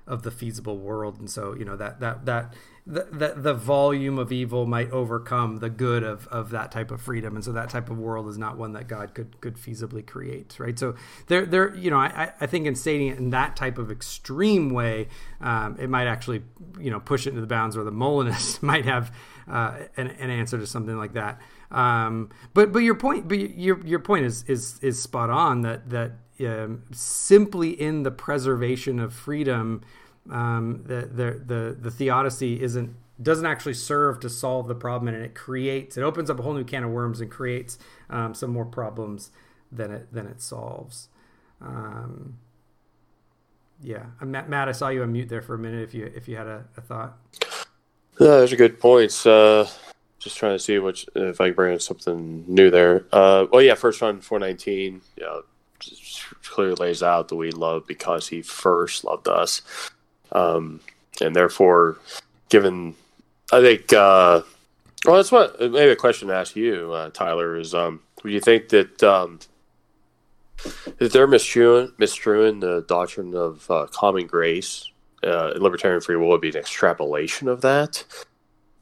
of the feasible world," and so you know that that that the, the, the volume of evil might overcome the good of, of that type of freedom, and so that type of world is not one that God could could feasibly create, right? So there there you know I, I think in stating it in that type of extreme way, um, it might actually you know push it into the bounds where the Molinist *laughs* might have uh, an, an answer to something like that. Um, but but your point, but your your point is is is spot on that that um, simply in the preservation of freedom, um, the, the the the theodicy isn't doesn't actually serve to solve the problem, and it creates it opens up a whole new can of worms and creates um, some more problems than it than it solves. Um, yeah, Uh, Matt, Matt, I saw you on mute there for a minute. If you if you had a, a thought. Yeah, those are good points. Uh, just trying to see which if I can bring in something new there. Uh, well, yeah, first John four nineteen. Yeah, clearly lays out that we love because He first loved us, um, and therefore, given, I think. Uh, well, that's what maybe a question to ask you, uh, Tyler, is: um, you think that um, that they're misstruing, the doctrine of uh, common grace? uh, libertarian free will would be an extrapolation of that.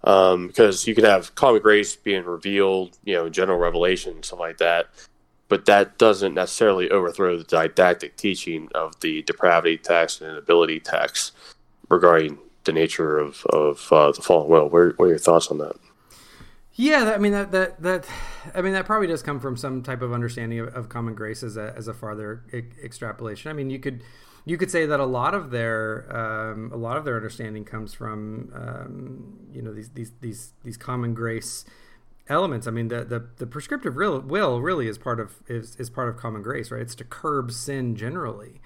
Um, because you could have common grace being revealed, you know, general revelation, stuff like that, but that doesn't necessarily overthrow the didactic teaching of the depravity tax and inability tax regarding the nature of, of uh, the fallen are, what are your thoughts on that? Yeah, that, I mean that that that I mean that probably does come from some type of understanding of, of common grace as a as a farther e- extrapolation. I mean, you could you could say that a lot of their um, a lot of their understanding comes from um, you know these these these these common grace elements. I mean, the the, the prescriptive real, will really is part of is, is part of common grace, right? It's to curb sin generally.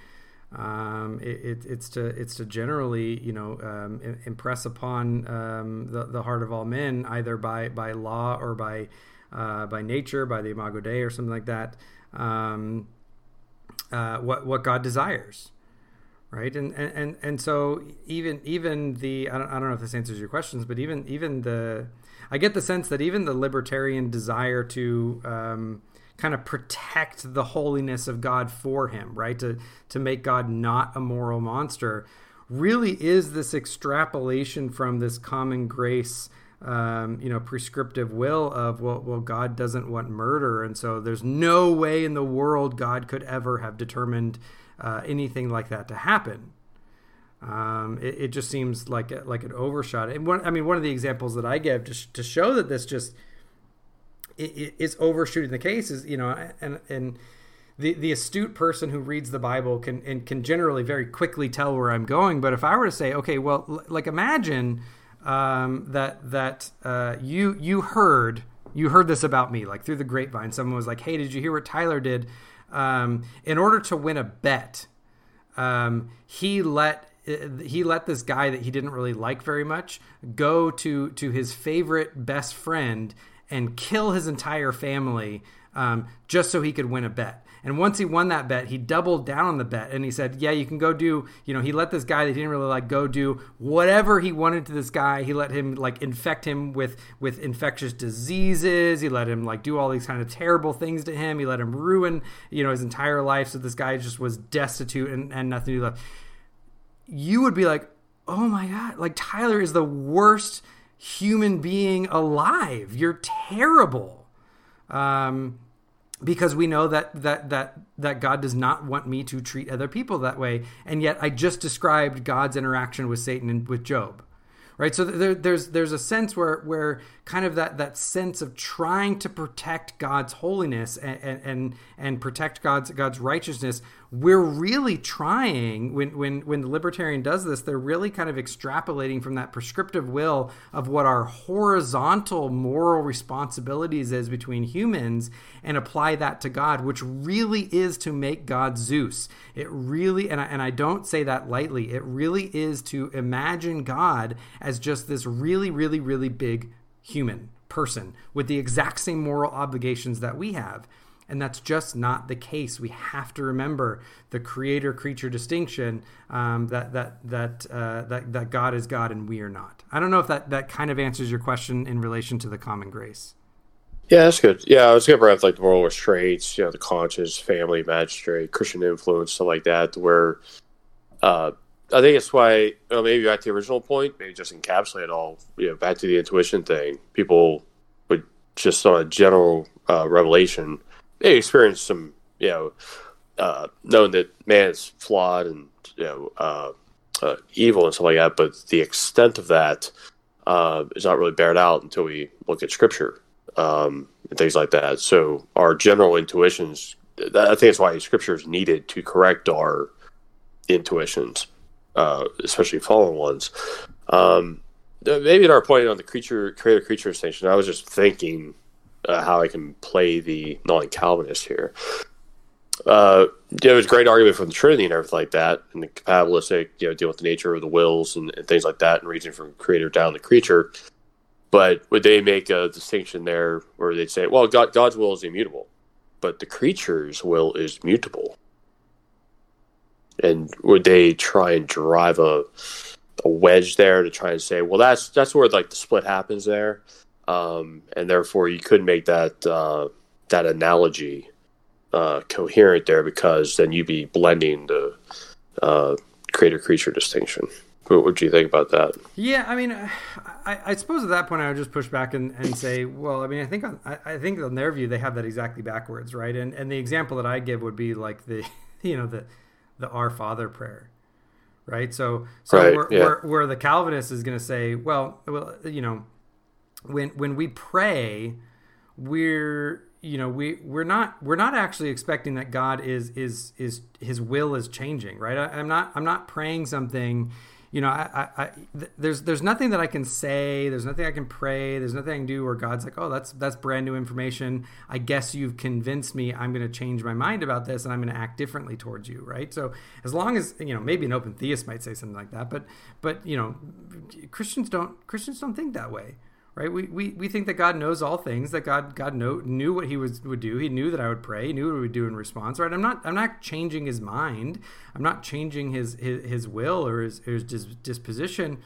Um, it, it, it's to it's to generally you know um, impress upon um, the the heart of all men either by by law or by uh, by nature by the imago dei or something like that um, uh, what what God desires right and, and and and so even even the I don't, I don't know if this answers your questions but even even the I get the sense that even the libertarian desire to um, kind of protect the holiness of God for him, right? To to make God not a moral monster, really is this extrapolation from this common grace, um, you know, prescriptive will of well, well, God doesn't want murder, and so there's no way in the world God could ever have determined uh, anything like that to happen. Um, it, it just seems like a, like an overshot. And one, I mean, one of the examples that I give to, to show that this just it, it, is overshooting the case is you know and and the the astute person who reads the Bible can and can generally very quickly tell where I'm going. But if I were to say, okay, well, l- like imagine um, that that uh, you you heard you heard this about me like through the grapevine. Someone was like, hey, did you hear what Tyler did? Um, in order to win a bet, um, he let he let this guy that he didn't really like very much go to to his favorite best friend and kill his entire family um, just so he could win a bet. And once he won that bet, he doubled down on the bet and he said, "Yeah, you can go do. You know, he let this guy that he didn't really like go do whatever he wanted to this guy. He let him like infect him with with infectious diseases. He let him like do all these kind of terrible things to him. He let him ruin you know his entire life. So this guy just was destitute and, and nothing to do left. You would be like, oh my god, like Tyler is the worst human being alive. You're terrible. Um, because we know that that that that God does not want me to treat other people that way, and yet I just described God's interaction with Satan and with Job right so there, there's there's a sense where where kind of that that sense of trying to protect god's holiness and and and protect god's god's righteousness we're really trying when when when the libertarian does this they're really kind of extrapolating from that prescriptive will of what our horizontal moral responsibilities is between humans and apply that to god which really is to make god zeus. It really and I, and I don't say that lightly it really is to imagine god as just this really really really big human person with the exact same moral obligations that we have and that's just not the case. We have to remember the creator-creature distinction um, that that that uh, that that God is God and we are not. I don't know if that that kind of answers your question in relation to the common grace. Yeah, that's good. Yeah, I was gonna bring up like the moral restraints, you know, the conscience, family, magistrate, Christian influence, stuff like that. Where uh, I think it's why well, maybe back to the original point, maybe just encapsulate it all, you know, back to the intuition thing. People would just on a general uh, revelation they experience some, you know, uh, knowing that man is flawed and you know uh, uh, evil and stuff like that, but the extent of that uh, is not really bared out until we look at scripture um, and things like that. So our general intuitions, I think that's why scripture is needed to correct our intuitions, uh, especially fallen ones. Um, maybe at our point on the creature creator creature distinction, I was just thinking uh, how I can play the non-Calvinist here. Uh, there was a great argument from the Trinity and everything like that, and the compatibilistic, you know, deal with the nature of the wills and, and things like that, and reasoning from creator down to creature. But would they make a distinction there where they'd say, well, God, God's will is immutable, but the creature's will is mutable? And would they try and drive a, a wedge there to try and say, well, that's that's where like the split happens there um, and therefore you could make that uh, that analogy uh, coherent there because then you'd be blending the uh, creator creature distinction. What would you think about that? Yeah, I mean, I, I, suppose at that point I would just push back and, and say, well, I mean, I think on, I, I think on their view they have that exactly backwards, right? And and the example that I give would be like the *laughs* you know the the Our Father prayer, right? So so right, where, yeah. where, where the Calvinist is going to say, well, well, you know when when we pray, we're you know we we're not we're not actually expecting that God is is is His will is changing, right? I, am not I'm not praying something. You know, I, I, I, there's there's nothing that I can say. There's nothing I can pray. There's nothing I can do where God's like, oh, that's that's brand new information. I guess you've convinced me. I'm going to change my mind about this, and I'm going to act differently towards you, right? So as long as you know, maybe an open theist might say something like that, but but you know, Christians don't Christians don't think that way right? We, we, we think that God knows all things, that God God know, knew what He was would do. He knew that I would pray. He knew what we would do in response, right? I'm not I'm not changing His mind. I'm not changing His His, his will or His, his disposition.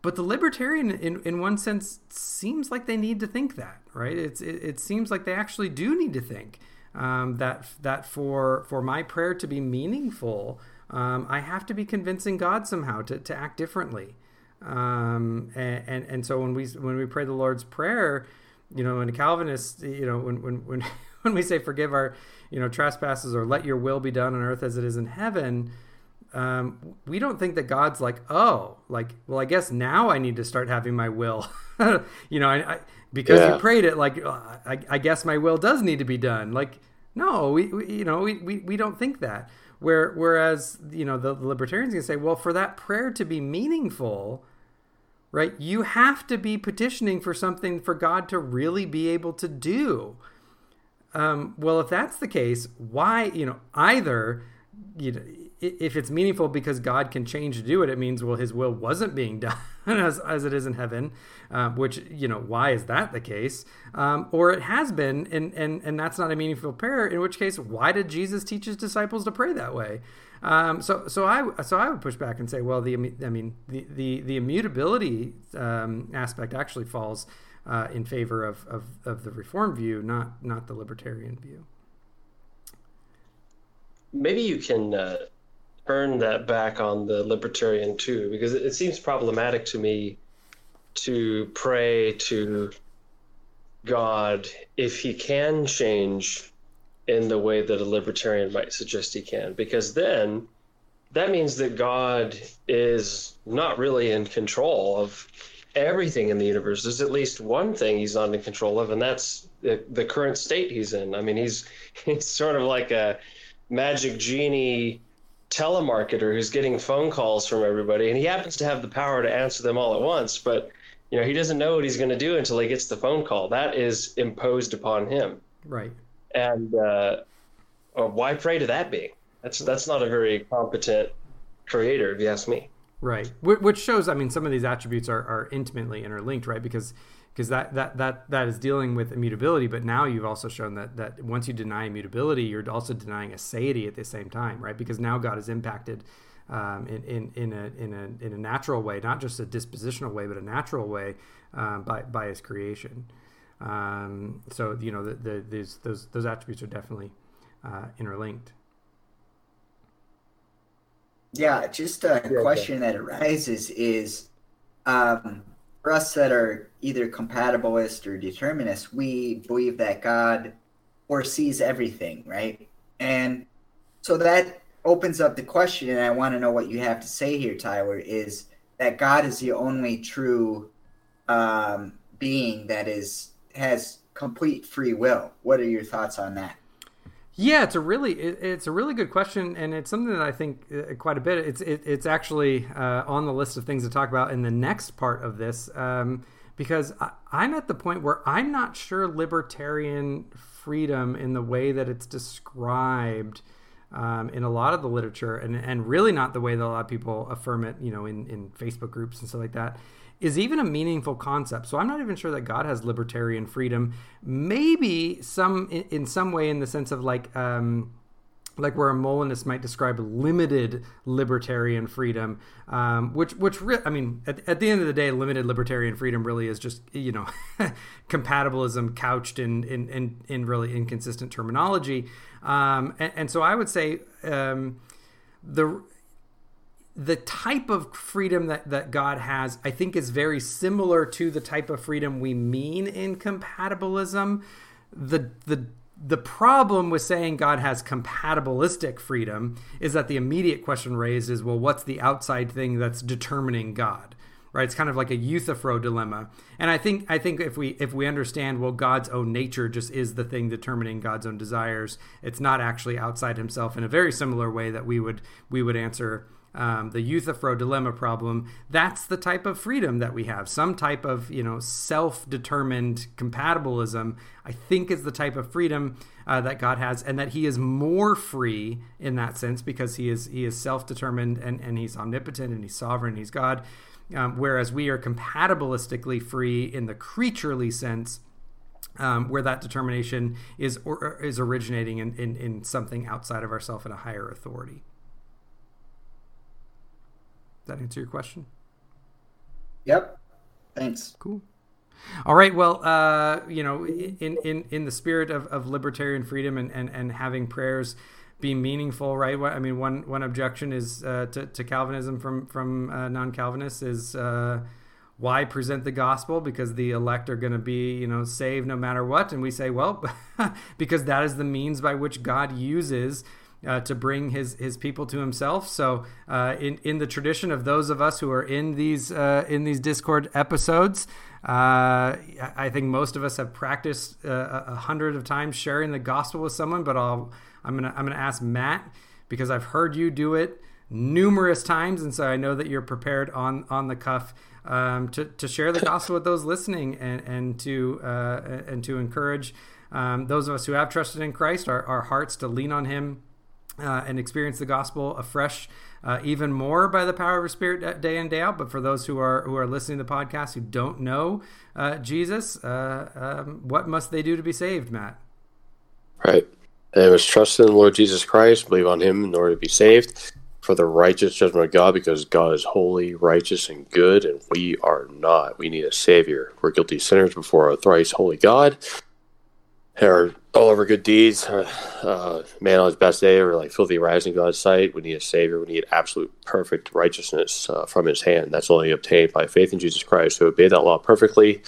But the libertarian, in, in one sense, seems like they need to think that, right? It's it, it seems like they actually do need to think um, that that for for my prayer to be meaningful, um, I have to be convincing God somehow to, to act differently. Um, and, and, and so when we when we pray the Lord's prayer, you know, in a Calvinist, you know, when when when *laughs* when we say forgive our you know trespasses or let your will be done on earth as it is in heaven, um, we don't think that God's like, oh, like, well, I guess now I need to start having my will, *laughs* you know, I, I because yeah. you prayed it, like, I, I, guess my will does need to be done. Like, no, we, we you know, we, we, we don't think that. Where, whereas, you know, the, the libertarians can say, well, for that prayer to be meaningful, right, you have to be petitioning for something for God to really be able to do. Um, well, if that's the case, why, you know, either, you know, if it's meaningful because God can change to do it, it means well His will wasn't being *laughs* done as, as it is in heaven, uh, which you know why is that the case? Um, or it has been, and and and that's not a meaningful prayer. In which case, why did Jesus teach His disciples to pray that way? Um, so so I so I would push back and say, well, the I mean the the the immutability um, aspect actually falls uh, in favor of, of of the reform view, not not the libertarian view. Maybe you can. Uh turn that back on the libertarian too, because it, it seems problematic to me to pray to God if he can change in the way that a libertarian might suggest he can, because then that means that God is not really in control of everything in the universe. There's at least one thing he's not in control of, and that's the, the current state he's in. I mean, he's *laughs* he's sort of like a magic genie telemarketer who's getting phone calls from everybody, and he happens to have the power to answer them all at once, but you know he doesn't know what he's going to do until he gets the phone call. That is imposed upon him. Right. And uh, why pray to that being? That's that's not a very competent creator, if you ask me. Right. Which shows, I mean, some of these attributes are, are intimately interlinked, right? Because because that, that that that is dealing with immutability, but now you've also shown that that once you deny immutability, you're also denying aseity at the same time, right? Because now God is impacted um, in, in, in, a, in, a, in a natural way, not just a dispositional way, but a natural way um, by, by his creation. Um, so, you know, the, the, these, those, those attributes are definitely uh, interlinked. Yeah, just a yeah, question that arises is um, for us that are either compatibilist or determinist, we believe that God foresees everything, right? And so that opens up the question, and I want to know what you have to say here, Tyler, is that God is the only true um, being that is has complete free will. What are your thoughts on that? Yeah, it's a really it, it's a really good question, and it's something that I think uh, quite a bit. It's it, it's actually uh, on the list of things to talk about in the next part of this, um, because I, I'm at the point where I'm not sure libertarian freedom in the way that it's described um, in a lot of the literature, and and really not the way that a lot of people affirm it, you know, in in Facebook groups and stuff like that is even a meaningful concept. So I'm not even sure that God has libertarian freedom. Maybe some in, in some way in the sense of like um, like where a Molinist might describe limited libertarian freedom, um, which which re- I mean, at, at, the end of the day, limited libertarian freedom really is just you know *laughs* compatibilism couched in in, in, in really inconsistent terminology, um, and, and, so I would say um, the the type of freedom that, that God has, I think, is very similar to the type of freedom we mean in compatibilism. The the the problem with saying God has compatibilistic freedom is that the immediate question raised is, well, what's the outside thing that's determining God? Right? It's kind of like a Euthyphro dilemma. And I think I think if we if we understand, well, God's own nature just is the thing determining God's own desires. It's not actually outside himself in a very similar way that we would we would answer um, the Euthyphro dilemma problem, that's the type of freedom that we have. Some type of you know self-determined compatibilism, I think, is the type of freedom uh, that God has, and that He is more free in that sense because He is He is self-determined and and He's omnipotent and He's sovereign. and He's God. Um, whereas we are compatibilistically free in the creaturely sense. Um, where that determination is or, is originating in, in, in something outside of ourselves and a higher authority that answer your question? Yep. Thanks. Cool. All right. Well, uh, you know, in, in, in the spirit of, of libertarian freedom and, and, and having prayers be meaningful, right? I mean, one one objection is uh, to, to Calvinism from from uh, non-Calvinists is uh, why present the gospel because the elect are going to be you know saved no matter what, and we say, well, *laughs* because that is the means by which God uses uh, to bring his his people to himself. So, uh, in in the tradition of those of us who are in these uh, in these Discord episodes, uh, I think most of us have practiced uh, a hundred of times sharing the gospel with someone. But I'll I'm gonna I'm gonna ask Matt because I've heard you do it numerous times, and so I know that you're prepared on on the cuff. Um, to, to share the gospel with those listening and, and to uh, and to encourage um, those of us who have trusted in Christ, our, our hearts to lean on Him uh, and experience the gospel afresh uh, even more by the power of His Spirit day in day out. But for those who are who are listening to the podcast who don't know uh, Jesus, uh, um, what must they do to be saved, Matt? Right. They must trust in the Lord Jesus Christ, believe on Him in order to be saved for the righteous judgment of God, because God is holy, righteous, and good, and we are not. We need a Savior. We're guilty sinners before our thrice holy God. Our all of our good deeds, uh, man on his best day, or like filthy rags in God's sight. We need a Savior. We need absolute perfect righteousness uh, from His hand. That's only obtained by faith in Jesus Christ, who obeyed that law perfectly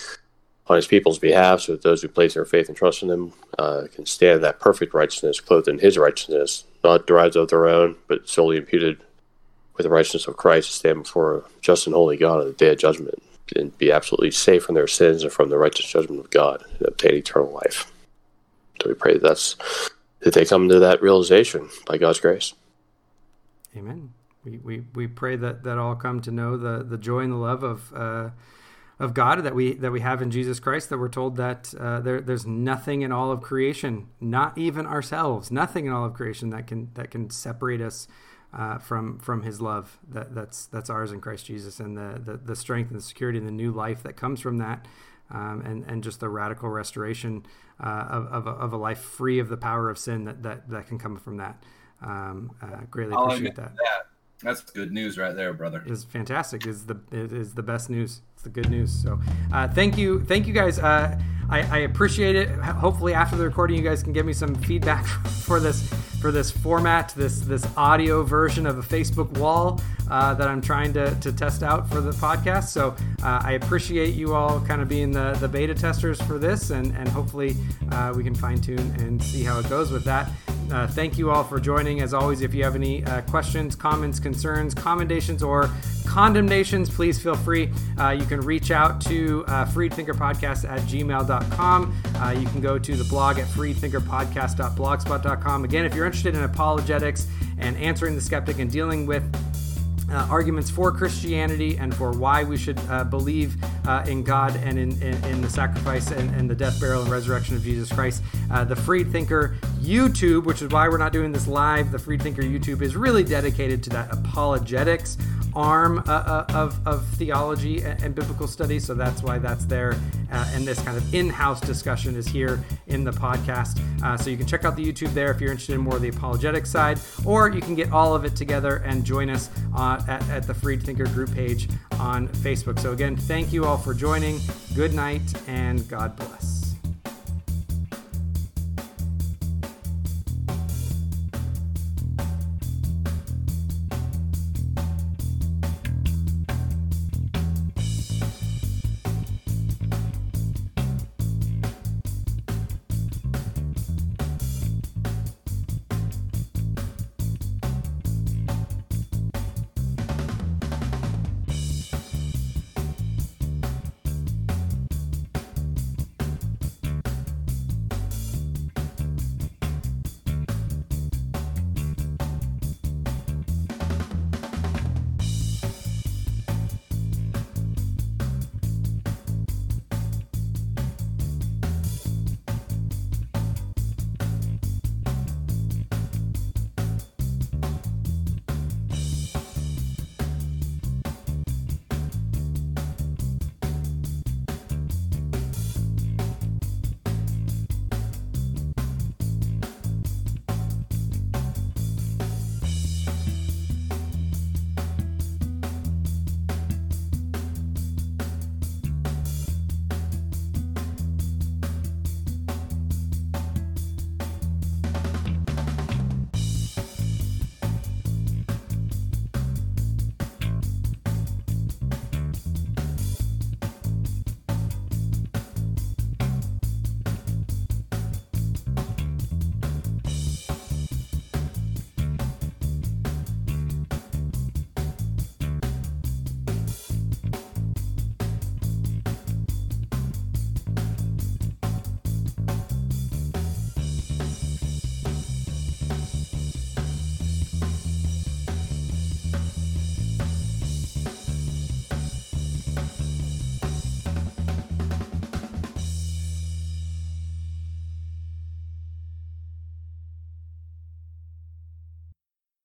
on His people's behalf, so that those who place their faith and trust in Him uh, can stand that perfect righteousness, clothed in His righteousness, not derived of their own, but solely imputed with the righteousness of Christ to stand before a just and holy God on the day of judgment and be absolutely safe from their sins and from the righteous judgment of God and obtain eternal life. So we pray that that's that they come to that realization by God's grace. Amen. We, we, we pray that, that all come to know the, the joy and the love of uh, of God that we that we have in Jesus Christ. That we're told that uh, there, there's nothing in all of creation, not even ourselves, nothing in all of creation that can that can separate us uh, from from His love. That that's that's ours in Christ Jesus, and the, the the strength and the security and the new life that comes from that um, and and just the radical restoration uh, of, of a, of, a, life free of the power of sin that that, that can come from that. Um, uh, greatly appreciate that. that. That's good news right there, brother. Is fantastic. Is the it is the best news. It's the good news. So, uh, thank you, thank you guys. Uh, I, I, appreciate it. Hopefully, after the recording, you guys can give me some feedback *laughs* for this for this format, this this audio version of a Facebook wall uh, that I'm trying to, to test out for the podcast. So, uh, I appreciate you all kind of being the the beta testers for this, and and hopefully uh, we can fine tune and see how it goes with that. Uh, thank you all for joining. As always, if you have any uh, questions, comments, concerns, commendations, or condemnations, please feel free. Uh, you can reach out to uh, freedthinkerpodcast at gmail.com. Uh, you can go to the blog at freedthinkerpodcast.blogspot.com. Again, if you're interested in apologetics and answering the skeptic and dealing with uh, arguments for Christianity and for why we should uh, believe uh, in God and in, in, in the sacrifice and, and, the death, burial, and resurrection of Jesus Christ. Uh, the Freed Thinker YouTube, which is why we're not doing this live, the Freed Thinker YouTube is really dedicated to that apologetics arm uh, uh, of, of theology and, biblical studies. So that's why that's there. and this kind of in house discussion is here in the podcast. so you can check out the YouTube there if you're interested in more of the apologetic side, or you can get all of it together and join us on at, at the Freed Thinker group page on Facebook. So, again, thank you all for joining. Good night and God bless.